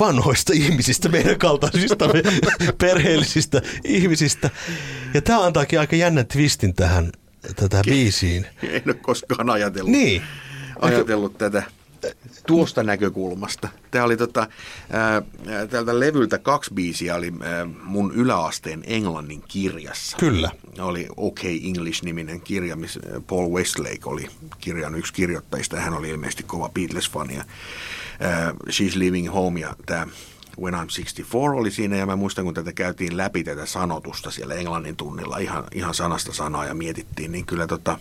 vanhoista ihmisistä, meidän kaltaisista perheellisistä ihmisistä. Ja tämä antaakin aika jännän twistin tähän tätä biisiin. En ole koskaan ajatellut, niin. ajatellut tätä tuosta näkökulmasta. Tämä oli tota, ää, tältä levyltä kaksi biisiä oli ää, mun yläasteen englannin kirjassa. Kyllä. Oli OK English-niminen kirja, missä Paul Westlake oli kirjan yksi kirjoittajista. Hän oli ilmeisesti kova Beatles-fani. Ja, ää, She's Living Home ja tämä When I'm 64 oli siinä ja mä muistan, kun tätä käytiin läpi tätä sanotusta siellä englannin tunnilla ihan, ihan sanasta sanaa ja mietittiin, niin kyllä tota,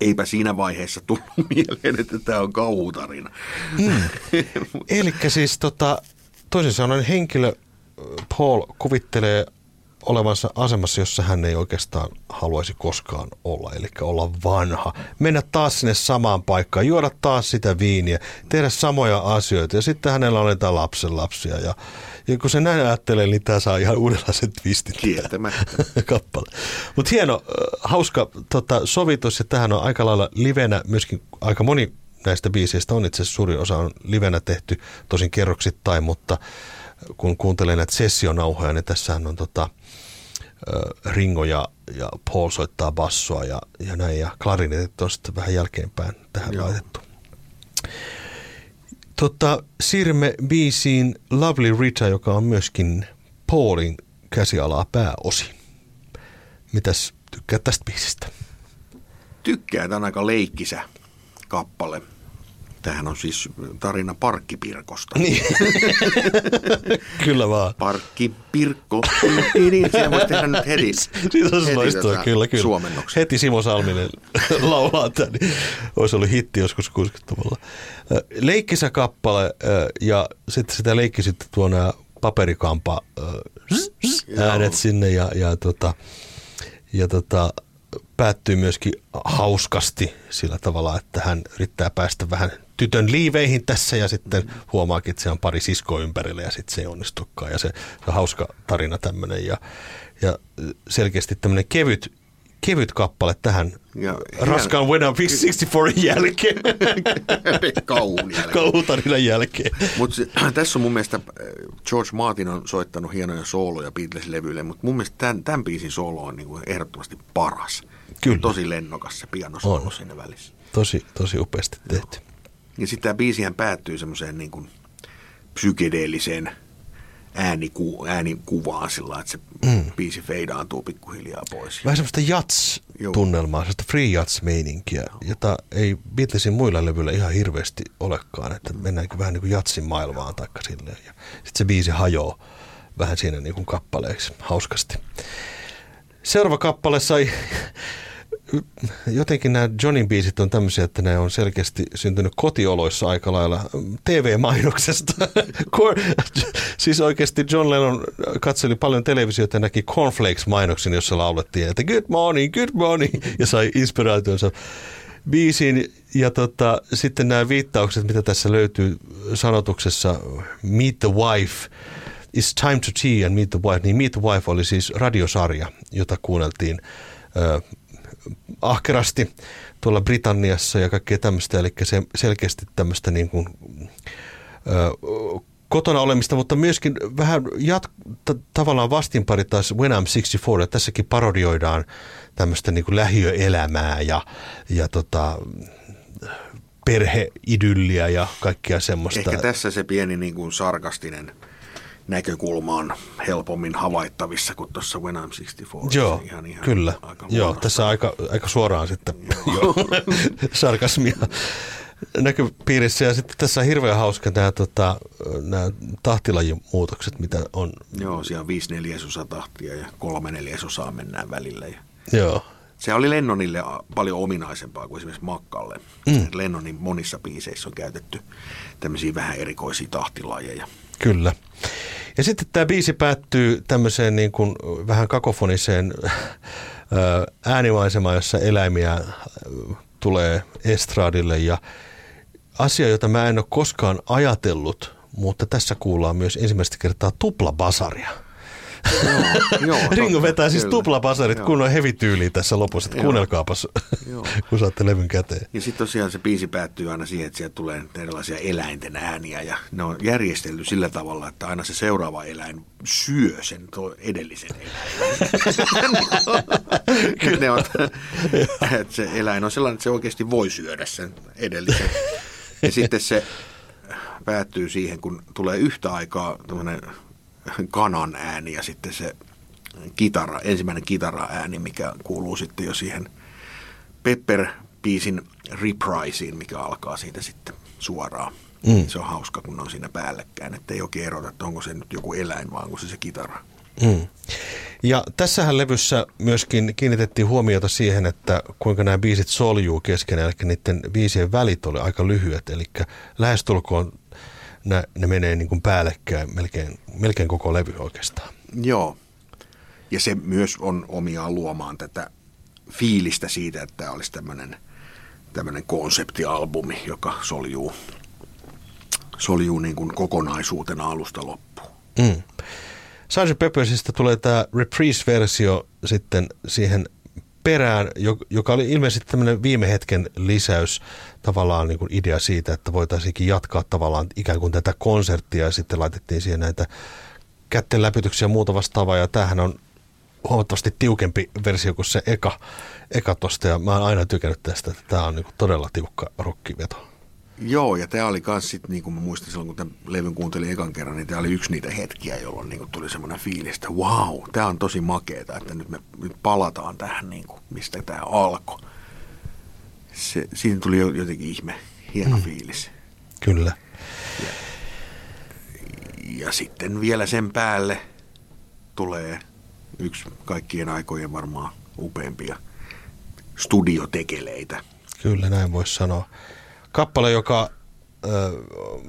eipä siinä vaiheessa tullut mieleen, että tämä on kauhutarina. Mm. Eli siis tota, toisin sanoen henkilö Paul kuvittelee olevansa asemassa, jossa hän ei oikeastaan haluaisi koskaan olla, eli olla vanha. Mennä taas sinne samaan paikkaan, juoda taas sitä viiniä, tehdä samoja asioita ja sitten hänellä on näitä lapsenlapsia ja, ja kun se näin ajattelee, niin tämä saa ihan uudenlaiset twistit. Kieltämättä. kappale. Mutta hieno, hauska tota, sovitus ja tähän on aika lailla livenä myöskin aika moni näistä biiseistä on itse asiassa suurin osa on livenä tehty, tosin kerroksittain, mutta kun kuuntelee näitä sessionauhoja, niin tässähän on tota, Ringo ja, ja Paul soittaa bassoa ja, ja näin, ja klarinetit on sitten vähän jälkeenpäin tähän Joo. laitettu. Tota, siirrymme biisiin Lovely Rita, joka on myöskin Paulin käsialaa pääosi. Mitäs tykkää tästä biisistä? Tykkää, tämä on aika leikkisä kappale. Tämähän on siis tarina Parkkipirkosta. Niin. kyllä vaan. Parkkipirkko. Niin, se voisi tehdä nyt heti. Siitä olisi loistua, kyllä, kyllä. Heti Simo Salminen laulaa tämän, niin olisi ollut hitti joskus 60-luvulla. Leikkisä kappale ja sitten sitä leikki sitten tuo nämä paperikampa äänet sinne ja, ja, tota, ja tota, päättyy myöskin hauskasti sillä tavalla, että hän yrittää päästä vähän tytön liiveihin tässä ja sitten huomaakin, että se on pari siskoa ympärillä ja sitten se ei onnistukaan. Ja se, se on hauska tarina tämmöinen ja, ja selkeästi tämmöinen kevyt, kevyt kappale tähän ja, raskaan When I'm 64 jälkeen. Kauhun jälkeen. Kauhutarinan jälkeen. Mutta tässä on mun mielestä, äh, George Martin on soittanut hienoja sooloja Beatles-levyille, mutta mun mielestä tämän, tämän biisin soolo on niin kuin ehdottomasti paras. Kyllä. Tosi lennokas se pianosoolo siinä välissä. Tosi, tosi upeasti tehty. Joo. Ja sitten tämä biisihän päättyy semmoiseen niin kuin psykedeelliseen ääniku, äänikuvaan sillä että se mm. biisi feidaantuu pikkuhiljaa pois. Vähän semmoista jats-tunnelmaa, semmoista free jats-meininkiä, no. jota ei Beatlesin muilla levyillä ihan hirveästi olekaan, että mennäänkin vähän niin kuin jatsin maailmaan taikka silleen. Ja sitten se biisi hajoaa vähän siinä niin kuin kappaleeksi hauskasti. Seuraava kappale sai jotenkin nämä Johnin biisit on tämmöisiä, että ne on selkeästi syntynyt kotioloissa aika lailla TV-mainoksesta. siis oikeasti John Lennon katseli paljon televisiota ja näki Cornflakes-mainoksen, jossa laulettiin, että good morning, good morning, ja sai inspiraationsa biisiin. Ja tota, sitten nämä viittaukset, mitä tässä löytyy sanotuksessa, meet the wife, It's time to tea and meet the wife, niin Meet the Wife oli siis radiosarja, jota kuunneltiin ahkerasti tuolla Britanniassa ja kaikkea tämmöistä, eli se selkeästi tämmöistä niin kuin, ö, kotona olemista, mutta myöskin vähän jat- t- tavallaan vastinpari taas When I'm 64, tässäkin parodioidaan tämmöistä niin kuin lähiöelämää ja, ja tota, perheidylliä ja kaikkea semmoista. Ehkä tässä se pieni niin kuin sarkastinen näkökulma on helpommin havaittavissa kuin tuossa When I'm 64. Joo, ihan, ihan kyllä. Aika Joo, tässä aika, aika suoraan sitten sarkasmia näköpiirissä. Ja sitten tässä on hirveän hauska nämä, tota, nämä tahtilajin muutokset, mitä on. Joo, siellä on viisi neljäsosa tahtia ja kolme neljäsosaa mennään välillä. Ja Joo. Se oli Lennonille paljon ominaisempaa kuin esimerkiksi Makkalle. Mm. Lennonin monissa biiseissä on käytetty tämmöisiä vähän erikoisia tahtilajeja. Kyllä. Ja sitten tämä biisi päättyy tämmöiseen niin kuin vähän kakofoniseen äänimaisemaan, jossa eläimiä tulee estraadille ja asia, jota mä en ole koskaan ajatellut, mutta tässä kuullaan myös ensimmäistä kertaa tuplabasaria. Joo, Ringo vetää siis tuplapasarit, kun on hevityyliä tässä lopussa. Että kuunnelkaapas, kun saatte levyn käteen. Ja sitten tosiaan se biisi päättyy aina siihen, että sieltä tulee erilaisia eläinten ääniä. Ja ne on järjestelty sillä tavalla, että aina se seuraava eläin syö sen edellisen eläimen. ne on, että se eläin on sellainen, että se oikeasti voi syödä sen edellisen. Ja sitten se päättyy siihen, kun tulee yhtä aikaa kanan ääni ja sitten se kitara, ensimmäinen kitara-ääni, mikä kuuluu sitten jo siihen Pepper-biisin repriseen, mikä alkaa siitä sitten suoraan. Mm. Se on hauska, kun on siinä päällekkäin, että ei oikein erota, että onko se nyt joku eläin, vaan onko se se kitara. Mm. Ja tässähän levyssä myöskin kiinnitettiin huomiota siihen, että kuinka nämä biisit soljuu keskenään, eli niiden biisien välit oli aika lyhyet, eli lähestulkoon ne, ne menee niin kuin päällekkäin melkein, melkein koko levy oikeastaan. Joo, ja se myös on omiaan luomaan tätä fiilistä siitä, että tämä olisi tämmöinen, tämmöinen konseptialbumi, joka soljuu, soljuu niin kuin kokonaisuutena alusta loppuun. Mm. Sgt. Peppersista tulee tämä reprise-versio sitten siihen perään, joka oli ilmeisesti tämmöinen viime hetken lisäys, tavallaan niin kuin idea siitä, että voitaisiinkin jatkaa tavallaan ikään kuin tätä konserttia ja sitten laitettiin siihen näitä kätten läpytyksiä ja muuta vastaavaa ja tämähän on huomattavasti tiukempi versio kuin se eka, eka tosta ja mä oon aina tykännyt tästä, että tämä on niin kuin todella tiukka rokkiveto. Joo, ja tämä oli myös sitten, niin kuin mä muistin silloin, kun tämän levyn kuuntelin ekan kerran, niin tämä oli yksi niitä hetkiä, jolloin niin kuin tuli semmoinen fiilis, että wow, tämä on tosi makeeta, että nyt me nyt palataan tähän, niin kuin, mistä tämä alkoi. Se, siinä tuli jotenkin ihme, hieno mm. fiilis. Kyllä. Ja, ja sitten vielä sen päälle tulee yksi kaikkien aikojen varmaan upeimpia studiotekeleitä. Kyllä, näin voisi sanoa kappale, joka äh,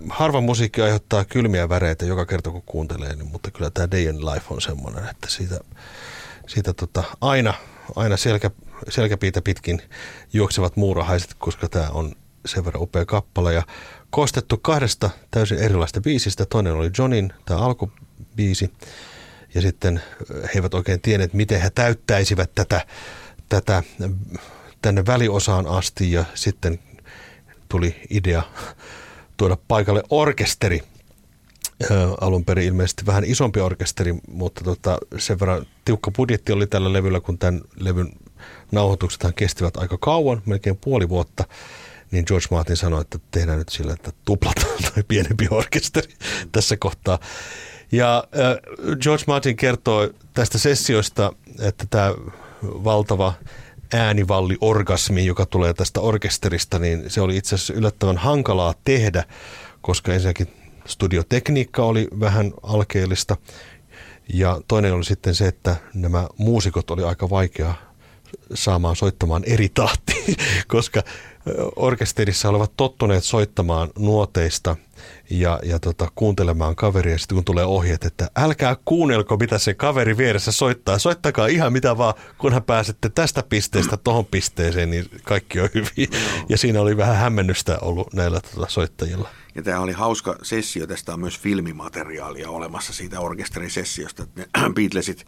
harva musiikki aiheuttaa kylmiä väreitä joka kerta kun kuuntelee, niin, mutta kyllä tämä Day in Life on semmoinen, että siitä, siitä tota, aina, aina selkä, selkäpiitä pitkin juoksevat muurahaiset, koska tämä on sen verran upea kappale ja koostettu kahdesta täysin erilaista biisistä. Toinen oli Johnin, tämä alkubiisi, ja sitten he eivät oikein tienneet, miten he täyttäisivät tätä, tätä tänne väliosaan asti ja sitten tuli idea tuoda paikalle orkesteri. Alun perin ilmeisesti vähän isompi orkesteri, mutta tota, sen verran tiukka budjetti oli tällä levyllä, kun tämän levyn nauhoituksethan kestivät aika kauan, melkein puoli vuotta, niin George Martin sanoi, että tehdään nyt sillä, että tuplataan tai pienempi orkesteri tässä kohtaa. Ja George Martin kertoi tästä sessioista, että tämä valtava äänivalli-orgasmi, joka tulee tästä orkesterista, niin se oli itse asiassa yllättävän hankalaa tehdä, koska ensinnäkin studiotekniikka oli vähän alkeellista. Ja toinen oli sitten se, että nämä muusikot oli aika vaikea saamaan soittamaan eri tahtiin, koska orkesterissa olivat tottuneet soittamaan nuoteista – ja, ja tota, kuuntelemaan kaveria. Sitten kun tulee ohjeet, että älkää kuunnelko, mitä se kaveri vieressä soittaa. Soittakaa ihan mitä vaan, kunhan pääsette tästä pisteestä tuohon pisteeseen, niin kaikki on hyvin. Ja siinä oli vähän hämmennystä ollut näillä tota, soittajilla. Ja tämä oli hauska sessio, tästä on myös filmimateriaalia olemassa siitä orkesterisessiosta. Beatlesit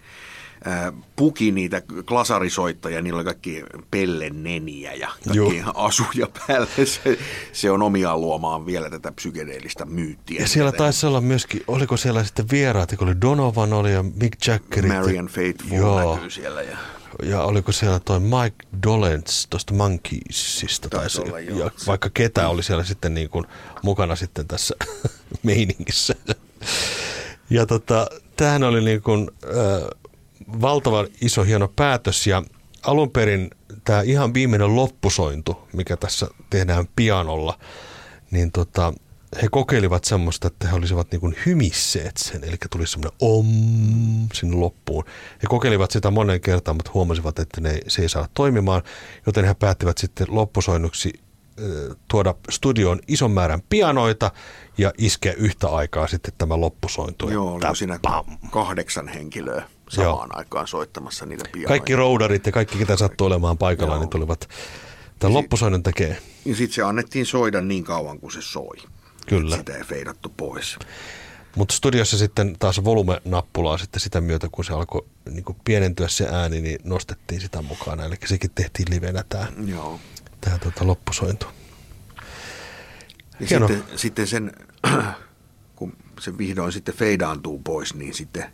puki niitä klasarisoittajia, niillä oli kaikki pellenneniä ja kaikki Joo. asuja päälle. Se, se on omiaan luomaan vielä tätä psykedeellistä myyttiä. Ja siellä taisi olla myöskin, oliko siellä sitten vieraat, kun oli Donovan oli ja Mick Jagger. Marian Faithful Joo. näkyy siellä. Ja... ja oliko siellä toi Mike Dolenz tuosta Monkeysista taisi, olla, joo. ja vaikka ketä oli siellä sitten niin kuin mukana sitten tässä meiningissä. Ja tota, tämähän oli niin kuin, äh, valtavan iso hieno päätös ja alun perin tämä ihan viimeinen loppusointu, mikä tässä tehdään pianolla, niin tota, he kokeilivat semmoista, että he olisivat niin kuin hymisseet sen, eli tuli semmoinen om sinne loppuun. He kokeilivat sitä monen kertaan, mutta huomasivat, että ne, se ei saa toimimaan, joten he päättivät sitten loppusoinnuksi tuoda studioon ison määrän pianoita ja iskeä yhtä aikaa sitten tämä loppusointu. Joo, oli siinä pam. kahdeksan henkilöä samaan Joo. aikaan soittamassa niitä pianoja. Kaikki roudarit ja kaikki, ketä sattui olemaan paikalla, Joo. niin tulivat tämän loppusoinnon tekee. Ja sitten se annettiin soida niin kauan kuin se soi. Kyllä. Sitä ei feidattu pois. Mutta studiossa sitten taas volume-nappulaa sitten sitä myötä, kun se alkoi niin pienentyä se ääni, niin nostettiin sitä mukana. Eli sekin tehtiin livenä tämä, Joo. tämä tuota, loppusointu. Ja sitten, sitten sen, kun se vihdoin sitten feidaantuu pois, niin sitten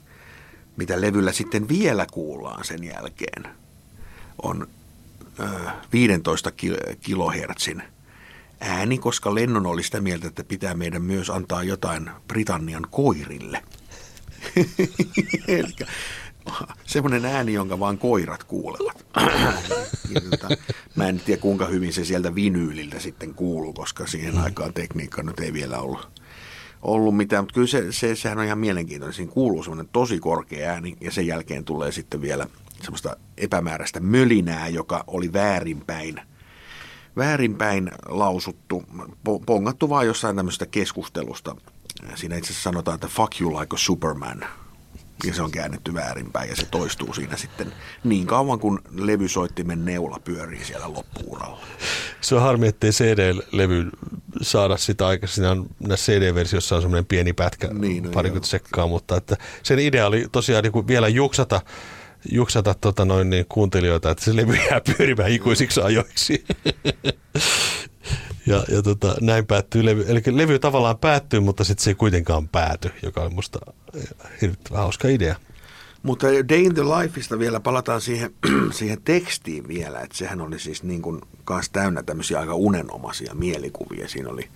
mitä levyllä sitten vielä kuullaan sen jälkeen, on 15 kilohertsin ääni, koska Lennon oli sitä mieltä, että pitää meidän myös antaa jotain Britannian koirille. Eli semmoinen ääni, jonka vaan koirat kuulevat. tota, mä en tiedä kuinka hyvin se sieltä vinyyliltä sitten kuuluu, koska siihen aikaan tekniikka nyt ei vielä ollut ollut mitään, mutta kyllä se, se, sehän on ihan mielenkiintoinen. Siinä kuuluu semmoinen tosi korkea ääni ja sen jälkeen tulee sitten vielä semmoista epämääräistä mölinää, joka oli väärinpäin, väärinpäin lausuttu, pongattu vaan jossain tämmöistä keskustelusta. Siinä itse asiassa sanotaan, että fuck you like a superman – ja se on käännetty väärinpäin ja se toistuu siinä sitten niin kauan kuin levysoittimen neula pyörii siellä loppuuralla. Se on harmi, ettei CD-levy saada sitä aikaa. Siinä on näissä CD-versiossa on semmoinen pieni pätkä, niin, no parikymmentä sekkaa, mutta että sen idea oli tosiaan niin vielä juksata juksata tota noin niin kuuntelijoita, että se levy jää pyörimään ikuisiksi ajoiksi. Ja, ja tota, näin päättyy levy. Eli levy tavallaan päättyy, mutta sitten se ei kuitenkaan pääty, joka on musta hirvittävän hauska idea. Mutta Day in the Lifeista vielä palataan siihen, siihen tekstiin vielä, että sehän oli siis niin kuin kanssa täynnä tämmöisiä aika unenomaisia mielikuvia. Siinä oli,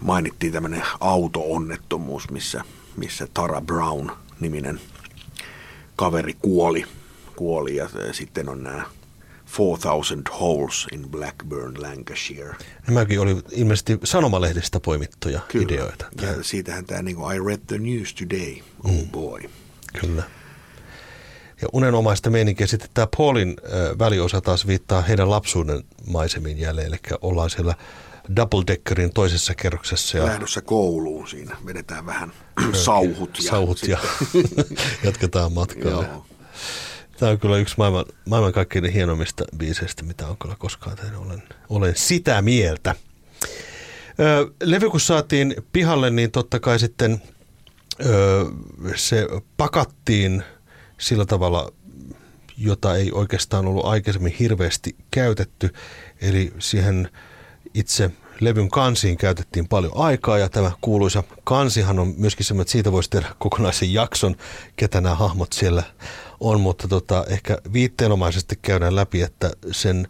mainittiin tämmöinen auto-onnettomuus, missä, missä Tara Brown-niminen kaveri kuoli, kuoli ja sitten on nämä 4000 Holes in Blackburn, Lancashire. Nämäkin oli ilmeisesti sanomalehdestä poimittuja Kyllä. ideoita. Ja siitähän tämä niin kuin, I read the news today, oh mm. boy. Kyllä. Ja unenomaista meininkiä sitten tämä Paulin väliosa taas viittaa heidän lapsuuden maisemiin jälleen, eli ollaan siellä double deckerin toisessa kerroksessa. Ja Lähdössä kouluun siinä, vedetään vähän sauhut. Ja sauhut ja jatketaan matkaa. Joo. Tämä on kyllä yksi maailman, maailman kaikkein hienommista biiseistä, mitä on kyllä koskaan tehnyt. Olen, olen sitä mieltä. Ö, levy kun saatiin pihalle, niin totta kai sitten se pakattiin sillä tavalla, jota ei oikeastaan ollut aikaisemmin hirveästi käytetty. Eli siihen itse levyn kansiin käytettiin paljon aikaa ja tämä kuuluisa kansihan on myöskin semmoinen, että siitä voisi tehdä kokonaisen jakson, ketä nämä hahmot siellä on, mutta tota, ehkä viitteenomaisesti käydään läpi, että sen,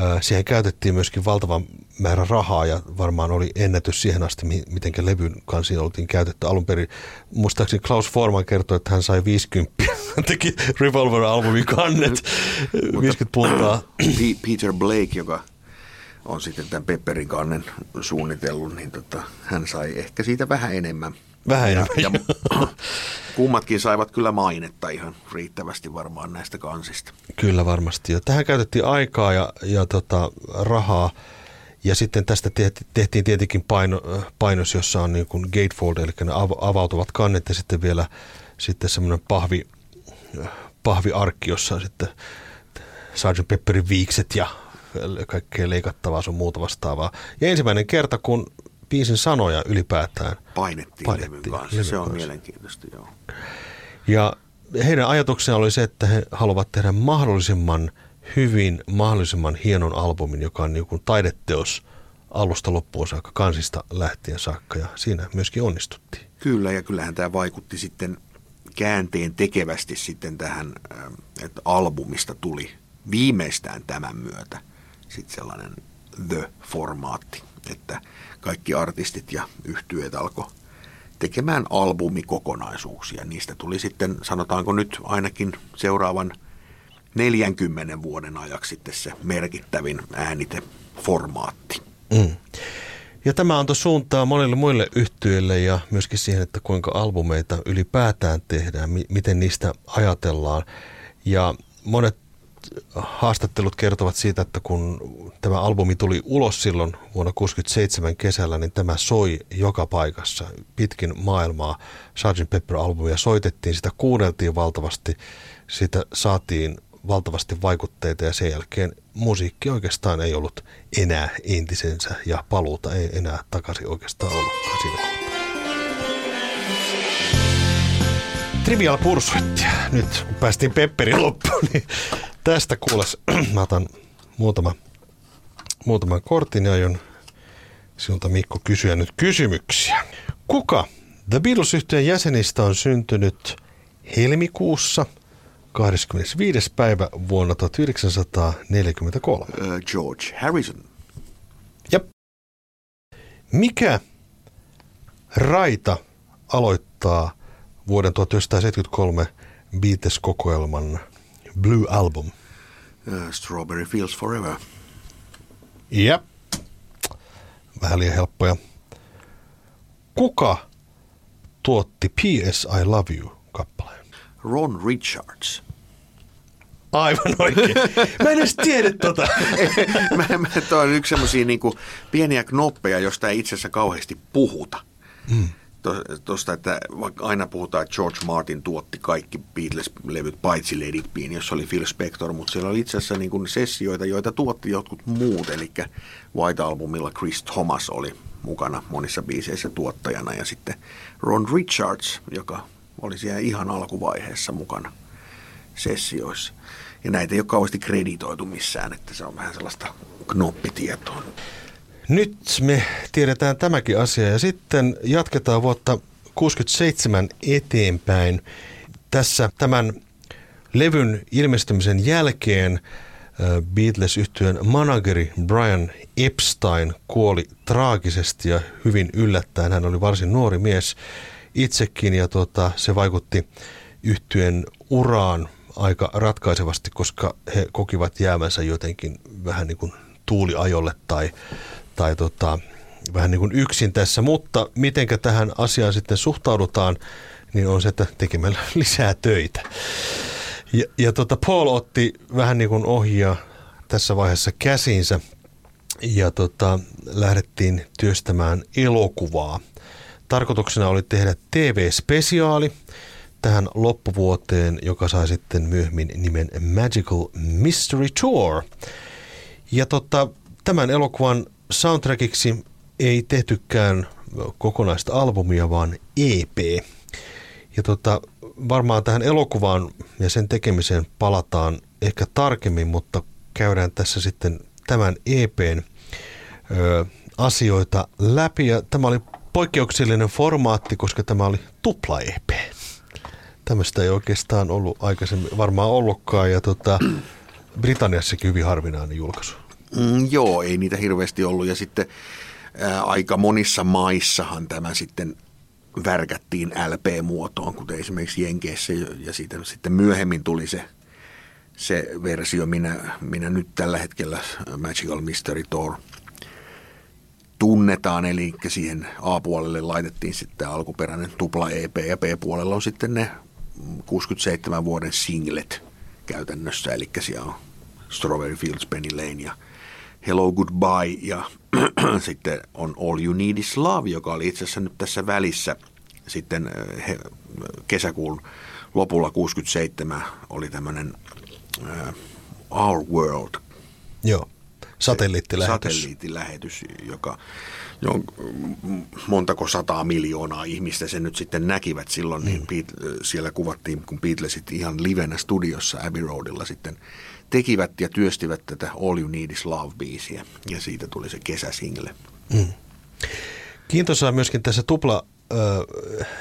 äh, siihen käytettiin myöskin valtavan määrä rahaa ja varmaan oli ennätys siihen asti, miten levyn kansiin oltiin käytetty alun perin. Muistaakseni Klaus Forman kertoi, että hän sai 50, hän teki Revolver-albumin kannet, 50 puntaa. Peter Blake, joka on sitten tämän Pepperin kannen suunnitellut, niin tota, hän sai ehkä siitä vähän enemmän. Vähän enemmän. Ja, ja kummatkin saivat kyllä mainetta ihan riittävästi varmaan näistä kansista. Kyllä varmasti. Ja tähän käytettiin aikaa ja, ja tota, rahaa. Ja sitten tästä tehtiin tietenkin paino, painos, jossa on niin kuin gatefold, eli ne avautuvat kannet ja sitten vielä sitten semmoinen pahvi, pahviarkki, jossa on sitten Sgt. Pepperin viikset ja kaikkea leikattavaa sun muuta vastaavaa. Ja ensimmäinen kerta, kun biisin sanoja ylipäätään painettiin, painettiin levyn kanssa. Levyn se on kanssa. mielenkiintoista, joo. Ja heidän ajatuksena oli se, että he haluavat tehdä mahdollisimman hyvin, mahdollisimman hienon albumin, joka on niin kuin taideteos alusta loppuun saakka, kansista lähtien saakka, ja siinä myöskin onnistuttiin. Kyllä, ja kyllähän tämä vaikutti sitten käänteen tekevästi sitten tähän, että albumista tuli viimeistään tämän myötä sitten sellainen The-formaatti, että kaikki artistit ja yhtyeet alkoi tekemään albumikokonaisuuksia. Niistä tuli sitten, sanotaanko nyt ainakin seuraavan 40 vuoden ajaksi sitten se merkittävin ääniteformaatti. Mm. Ja tämä antoi suuntaa monille muille yhtyille ja myöskin siihen, että kuinka albumeita ylipäätään tehdään, miten niistä ajatellaan. Ja monet haastattelut kertovat siitä, että kun tämä albumi tuli ulos silloin vuonna 1967 kesällä, niin tämä soi joka paikassa pitkin maailmaa. Sgt. Pepper-albumia soitettiin, sitä kuunneltiin valtavasti, sitä saatiin valtavasti vaikutteita ja sen jälkeen musiikki oikeastaan ei ollut enää entisensä ja paluuta ei enää takaisin oikeastaan ollutkaan siinä. Trivial Pursuit. Nyt kun päästiin Pepperin loppuun, niin tästä kuules, mä otan muutama, muutaman kortin ja aion sinulta Mikko kysyä nyt kysymyksiä. Kuka The beatles jäsenistä on syntynyt helmikuussa 25. päivä vuonna 1943? Uh, George Harrison. Jep. Mikä raita aloittaa vuoden 1973 Beatles-kokoelman Blue Album? Uh, Strawberry Fields Forever. Jep. Vähän liian helppoja. Kuka tuotti P.S. I Love You kappaleen? Ron Richards. Aivan oikein. Mä en edes tiedä tota. mä, mä, toi on yksi semmoisia niin pieniä knoppeja, josta ei itse asiassa kauheasti puhuta. Mm tuosta, että vaikka aina puhutaan, että George Martin tuotti kaikki Beatles-levyt paitsi Led It Bein, jossa oli Phil Spector, mutta siellä oli itse asiassa niin kuin sessioita, joita tuotti jotkut muut, eli White Albumilla Chris Thomas oli mukana monissa biiseissä tuottajana ja sitten Ron Richards, joka oli siellä ihan alkuvaiheessa mukana sessioissa. Ja näitä ei ole kauheasti kreditoitu missään, että se on vähän sellaista knoppitietoa. Nyt me tiedetään tämäkin asia ja sitten jatketaan vuotta 67 eteenpäin. Tässä tämän levyn ilmestymisen jälkeen beatles yhtyön manageri Brian Epstein kuoli traagisesti ja hyvin yllättäen. Hän oli varsin nuori mies itsekin ja tuota, se vaikutti yhtyen uraan aika ratkaisevasti, koska he kokivat jäämänsä jotenkin vähän niin kuin tuuliajolle tai tai tota, vähän niin kuin yksin tässä, mutta mitenkä tähän asiaan sitten suhtaudutaan, niin on se, että tekemällä lisää töitä. Ja, ja tota Paul otti vähän niin kuin ohjaa tässä vaiheessa käsiinsä ja tota, lähdettiin työstämään elokuvaa. Tarkoituksena oli tehdä TV-spesiaali tähän loppuvuoteen, joka sai sitten myöhemmin nimen Magical Mystery Tour. Ja tota, tämän elokuvan soundtrackiksi ei tehtykään kokonaista albumia, vaan EP. Ja tota, varmaan tähän elokuvaan ja sen tekemiseen palataan ehkä tarkemmin, mutta käydään tässä sitten tämän EPn ö, asioita läpi. Ja tämä oli poikkeuksellinen formaatti, koska tämä oli tupla EP. Tämmöistä ei oikeastaan ollut aikaisemmin varmaan ollutkaan ja tota, Britanniassakin hyvin harvinainen julkaisu. Mm, joo, ei niitä hirveästi ollut. Ja sitten ää, aika monissa maissahan tämä sitten värkättiin LP-muotoon, kuten esimerkiksi Jenkeissä, ja siitä sitten myöhemmin tuli se, se versio, minä, minä nyt tällä hetkellä Magical Mystery Tour tunnetaan, eli siihen A-puolelle laitettiin sitten alkuperäinen tupla EP, ja B-puolella on sitten ne 67 vuoden singlet käytännössä, eli siellä on Strawberry Fields, Penny Lane ja Hello Goodbye ja sitten on All You Need Is Love, joka oli itse asiassa nyt tässä välissä sitten he, kesäkuun lopulla 67 oli tämmöinen uh, Our World. Joo, satelliittilähetys. Satelliittilähetys, joka jo montako sataa miljoonaa ihmistä sen nyt sitten näkivät silloin, niin mm. siellä kuvattiin, kun Beatlesit ihan livenä studiossa Abbey Roadilla sitten tekivät ja työstivät tätä All You Need Is Love-biisiä, ja siitä tuli se kesäsingle. Mm. Kiintoisaa myöskin tässä tupla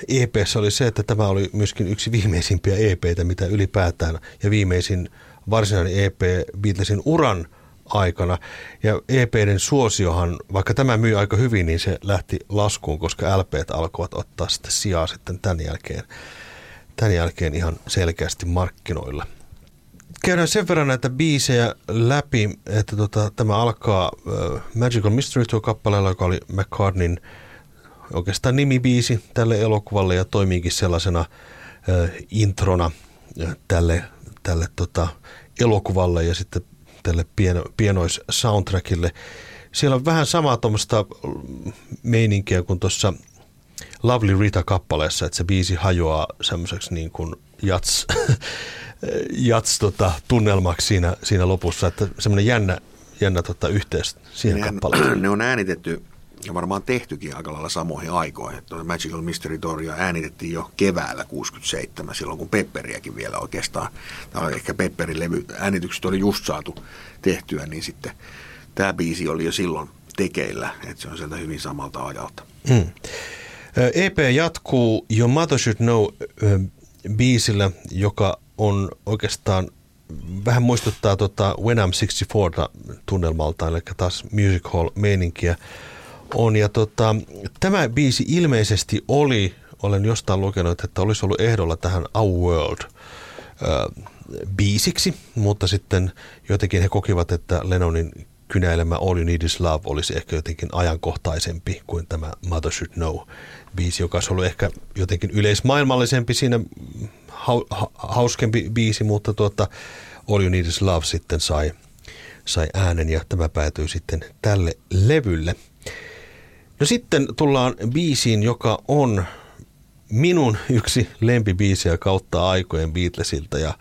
EPssä oli se, että tämä oli myöskin yksi viimeisimpiä EPitä, mitä ylipäätään, ja viimeisin varsinainen EP Beatlesin uran aikana. Ja EPiden suosiohan, vaikka tämä myy aika hyvin, niin se lähti laskuun, koska LPt alkoivat ottaa sitten sijaa sitten tämän jälkeen, tämän jälkeen ihan selkeästi markkinoilla. Käydään sen verran näitä biisejä läpi, että tota, tämä alkaa uh, Magical Mystery Tour kappaleella, joka oli McCartneyn oikeastaan nimibiisi tälle elokuvalle ja toimiikin sellaisena uh, introna tälle, tälle tota, elokuvalle ja sitten tälle pieno, pienois soundtrackille. Siellä on vähän samaa tuommoista meininkiä kuin tuossa Lovely Rita-kappaleessa, että se biisi hajoaa semmoiseksi niin kuin jats, jats tota, tunnelmaksi siinä, siinä lopussa, että semmoinen jännä, jännä tota, yhteys siihen kappaleeseen. Ne on äänitetty ja varmaan tehtykin aika lailla samoihin aikoihin. Tuo Magical Mystery Toria äänitettiin jo keväällä 67, silloin kun Pepperiäkin vielä oikeastaan, tai ehkä Pepperin levy, äänitykset oli just saatu tehtyä, niin sitten tämä biisi oli jo silloin tekeillä, että se on sieltä hyvin samalta ajalta. Mm. EP jatkuu jo Mother Should Know biisillä, joka on oikeastaan vähän muistuttaa tota When I'm 64 tunnelmalta, eli taas music hall meininkiä on. Ja tota, tämä biisi ilmeisesti oli, olen jostain lukenut, että olisi ollut ehdolla tähän Our World biisiksi, mutta sitten jotenkin he kokivat, että Lennonin kynäilemä All You Need Is Love olisi ehkä jotenkin ajankohtaisempi kuin tämä Mother Should Know biisi, joka olisi ollut ehkä jotenkin yleismaailmallisempi siinä ha- hauskempi biisi, mutta tuota, All You Need Is Love sitten sai, sai äänen ja tämä päätyi sitten tälle levylle. No sitten tullaan biisiin, joka on minun yksi lempibiisiä kautta aikojen Beatlesilta ja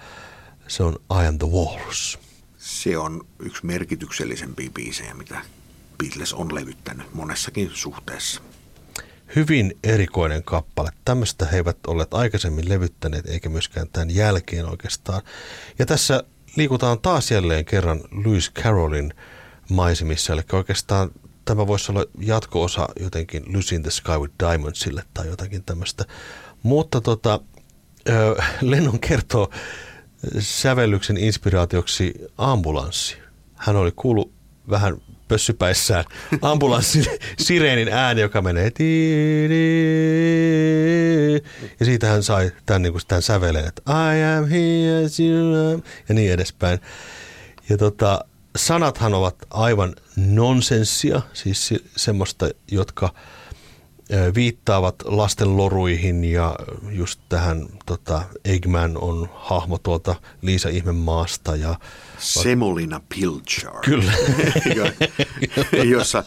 se on I Am The Walrus. Se on yksi merkityksellisempiä biisejä, mitä Beatles on levyttänyt monessakin suhteessa. Hyvin erikoinen kappale. Tämmöistä he eivät olleet aikaisemmin levyttäneet, eikä myöskään tämän jälkeen oikeastaan. Ja tässä liikutaan taas jälleen kerran Lewis Carrollin maisemissa, eli oikeastaan tämä voisi olla jatko-osa jotenkin Lucy in the Sky with Diamondsille tai jotakin tämmöistä. Mutta tota, Lennon kertoo sävellyksen inspiraatioksi ambulanssi. Hän oli kuullut vähän pössypäissään ambulanssin sireenin ääni, joka menee ja siitä hän sai tämän, niin kuin, tämän säveleen, että I am here you are, ja niin edespäin. Ja tota, sanathan ovat aivan nonsenssia, siis semmoista, jotka viittaavat lasten loruihin ja just tähän tota, Eggman on hahmo tuolta Liisa Ihmemaasta. Ja, Semolina Pilchard. Kyllä. jossa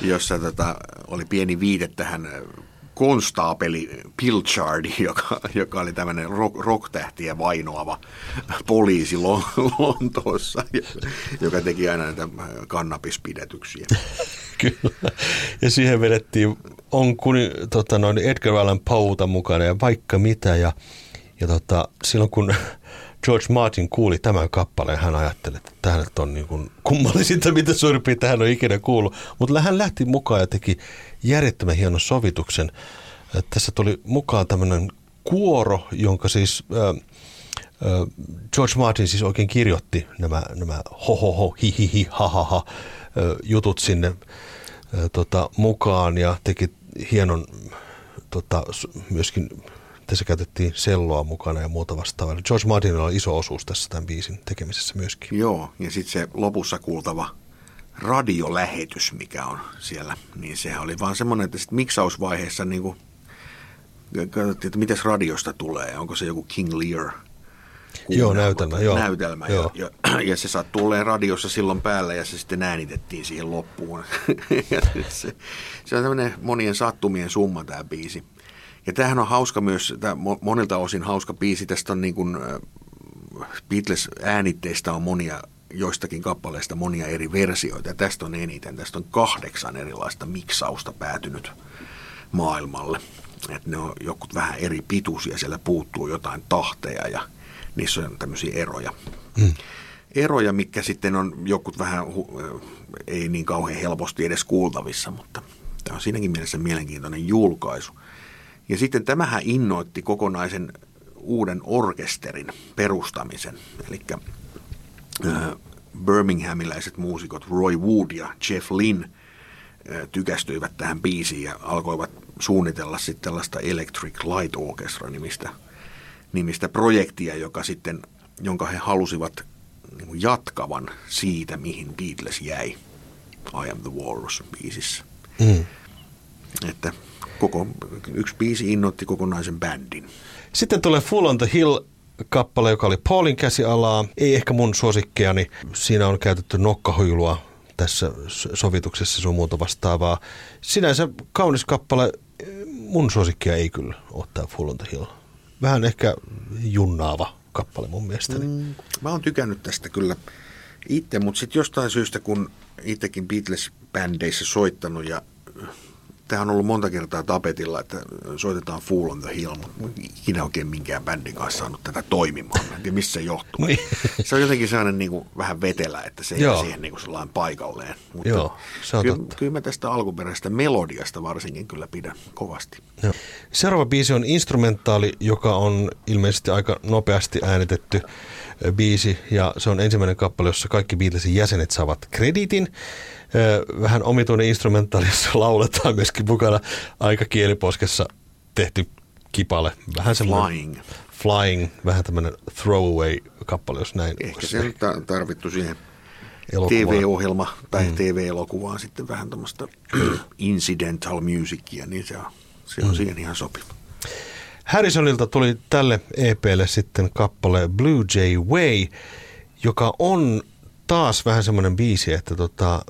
jossa tota, oli pieni viite tähän konstaapeli Pilchardi, joka, joka oli tämmöinen rock, rock-tähtiä vainoava poliisi Lontoossa, joka teki aina näitä kannabispidätyksiä. Kyllä. Ja siihen vedettiin, on kun, tota, noin Edgar Allan Pouta mukana ja vaikka mitä. Ja, ja tota, silloin kun George Martin kuuli tämän kappaleen, hän ajatteli, että tähän on niin kuin kummallisinta, mitä suurin tähän on ikinä kuullut. Mutta hän lähti mukaan ja teki järjettömän hienon sovituksen. Tässä tuli mukaan tämmöinen kuoro, jonka siis äh, äh, George Martin siis oikein kirjoitti nämä, nämä ho ho ho, hi hi hi, ha ha ha äh, jutut sinne äh, tota, mukaan ja teki hienon tota, myöskin tässä käytettiin selloa mukana ja muuta vastaavaa. George Martinilla oli iso osuus tässä tämän biisin tekemisessä myöskin. Joo, ja sitten se lopussa kuultava radiolähetys, mikä on siellä, niin sehän oli vaan semmoinen, että sitten miksausvaiheessa niin kuin katsottiin, että mitäs radiosta tulee, onko se joku King Lear Joo, näytelmä. Joo. näytelmä joo. Ja, ja, ja se sattui olemaan radiossa silloin päällä ja se sitten äänitettiin siihen loppuun. se, se on tämmöinen monien sattumien summa tämä biisi. Ja tämähän on hauska myös, tämä monilta osin hauska biisi. Tästä on niin kuin, Beatles-äänitteistä on monia joistakin kappaleista monia eri versioita. Ja tästä on eniten. Tästä on kahdeksan erilaista miksausta päätynyt maailmalle. Et ne on jokut vähän eri pituisia, siellä puuttuu jotain tahteja ja niissä on tämmöisiä eroja. Mm. Eroja, mikä sitten on jokut vähän, ei niin kauhean helposti edes kuultavissa, mutta tämä on siinäkin mielessä mielenkiintoinen julkaisu. Ja sitten tämähän innoitti kokonaisen uuden orkesterin perustamisen. Eli Birminghamiläiset muusikot Roy Wood ja Jeff Lynn tykästyivät tähän biisiin ja alkoivat suunnitella sitten tällaista Electric Light Orchestra nimistä, nimistä projektia, joka sitten, jonka he halusivat niin jatkavan siitä, mihin Beatles jäi I Am The Walrus biisissä. Mm. Että koko, yksi biisi innoitti kokonaisen bändin. Sitten tulee Full on the Hill kappale, joka oli Paulin käsialaa. Ei ehkä mun suosikkeani. Siinä on käytetty nokkahuilua tässä sovituksessa sun muuta vastaavaa. Sinänsä kaunis kappale. Mun suosikkia ei kyllä ottaa Full on the Hill. Vähän ehkä junnaava kappale mun mielestäni. Mm, mä oon tykännyt tästä kyllä itse, mutta sitten jostain syystä, kun itsekin Beatles-bändeissä soittanut ja Tämä on ollut monta kertaa tapetilla, että soitetaan Fool on the Hill, mutta ikinä oikein minkään bändin kanssa saanut tätä toimimaan. En tiedä, missä se johtuu. Niin. Se on jotenkin sellainen niin kuin vähän vetelä, että se ei Joo. siihen niin kuin sellainen paikalleen. Mutta Joo, se on kyllä, totta. kyllä mä tästä alkuperäisestä melodiasta varsinkin kyllä pidän kovasti. Joo. Seuraava biisi on instrumentaali, joka on ilmeisesti aika nopeasti äänitetty biisi ja se on ensimmäinen kappale, jossa kaikki Beatlesin jäsenet saavat kreditin vähän omituinen instrumentaali, jossa lauletaan myöskin mukana aika kieliposkessa tehty kipale. Vähän Flying. Flying, vähän tämmöinen throwaway-kappale, jos näin. Ehkä se on tarvittu siihen TV-ohjelma tai mm. TV-elokuvaan sitten vähän tämmöistä incidental musicia, niin se on, se on mm. siihen ihan sopiva. Harrisonilta tuli tälle EPlle sitten kappale Blue Jay Way, joka on taas vähän semmoinen biisi, että tota,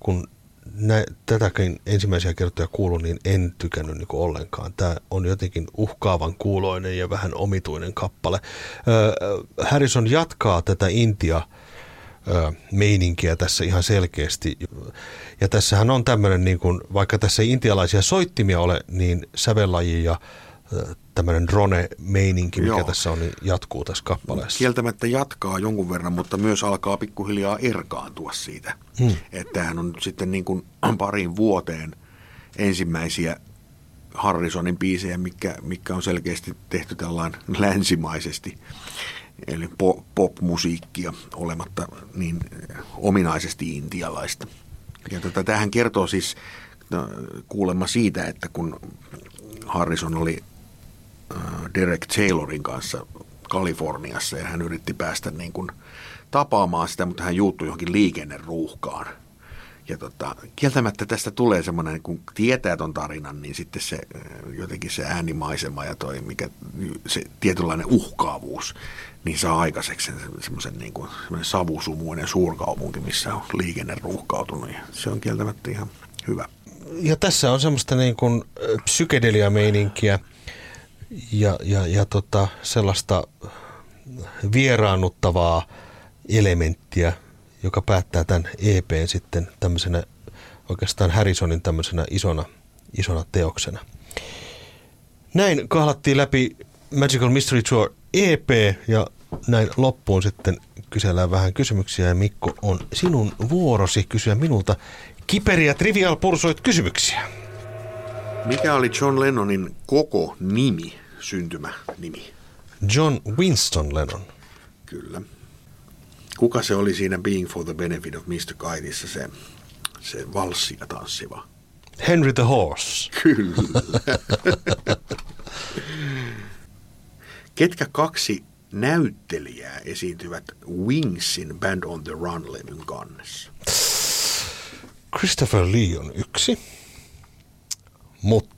kun nä, tätäkin ensimmäisiä kertoja kuulun, niin en tykännyt niin ollenkaan. Tämä on jotenkin uhkaavan kuuloinen ja vähän omituinen kappale. Äh, Harrison jatkaa tätä Intia meininkiä tässä ihan selkeästi. Ja tässähän on tämmöinen, niin kuin, vaikka tässä ei intialaisia soittimia ole, niin sävellaji ja tämmöinen drone-meininki, mikä Joo. tässä on, niin jatkuu tässä kappaleessa. Kieltämättä jatkaa jonkun verran, mutta myös alkaa pikkuhiljaa erkaantua siitä. Hmm. Että tämähän on sitten niin kuin parin vuoteen ensimmäisiä Harrisonin biisejä, mikä, mikä on selkeästi tehty tällainen länsimaisesti, eli pop-musiikkia olematta niin ominaisesti intialaista. Ja tota, tähän kertoo siis no, kuulemma siitä, että kun Harrison oli Derek Taylorin kanssa Kaliforniassa ja hän yritti päästä niin kuin tapaamaan sitä, mutta hän juuttui johonkin liikenneruuhkaan. Ja tota, kieltämättä tästä tulee semmoinen, kun tietää ton tarinan, niin sitten se äh, jotenkin se äänimaisema ja toi, mikä, se tietynlainen uhkaavuus, niin saa aikaiseksi semmoisen niin kuin, savusumuinen suurkaupunki, missä on liikenne ruuhkautunut. Ja se on kieltämättä ihan hyvä. Ja tässä on semmoista niin kuin äh, psykedelia-meininkiä ja, ja, ja tota, sellaista vieraannuttavaa elementtiä, joka päättää tämän EPn sitten tämmöisenä oikeastaan Harrisonin tämmöisenä isona, isona teoksena. Näin kahlattiin läpi Magical Mystery Tour EP ja näin loppuun sitten kysellään vähän kysymyksiä ja Mikko on sinun vuorosi kysyä minulta kiperiä trivial pursoit kysymyksiä. Mikä oli John Lennonin koko nimi? Syntymänimi? John Winston Lennon. Kyllä. Kuka se oli siinä Being for the Benefit of Mr. Kaitissa se, se valssi ja tanssiva? Henry the Horse. Kyllä. Ketkä kaksi näyttelijää esiintyvät Wingsin Band on the Run-levyn kannessa? Christopher Lee on yksi, mutta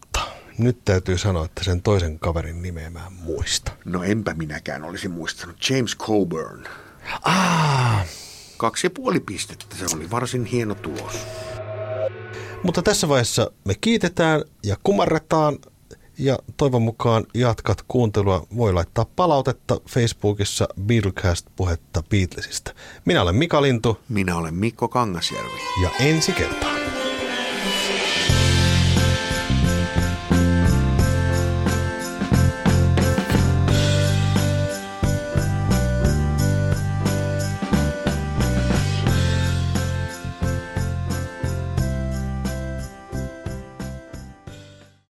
nyt täytyy sanoa, että sen toisen kaverin nimeä mä en muista. No enpä minäkään olisi muistanut. James Coburn. Ah, Kaksi ja puoli pistettä, se oli varsin hieno tulos. mutta tässä vaiheessa me kiitetään ja kumarretaan ja toivon mukaan jatkat kuuntelua. Voi laittaa palautetta Facebookissa Beatlecast-puhetta Beatlesista. Minä olen Mika Lintu Minä olen Mikko Kangasjärvi. ja ensi kertaan.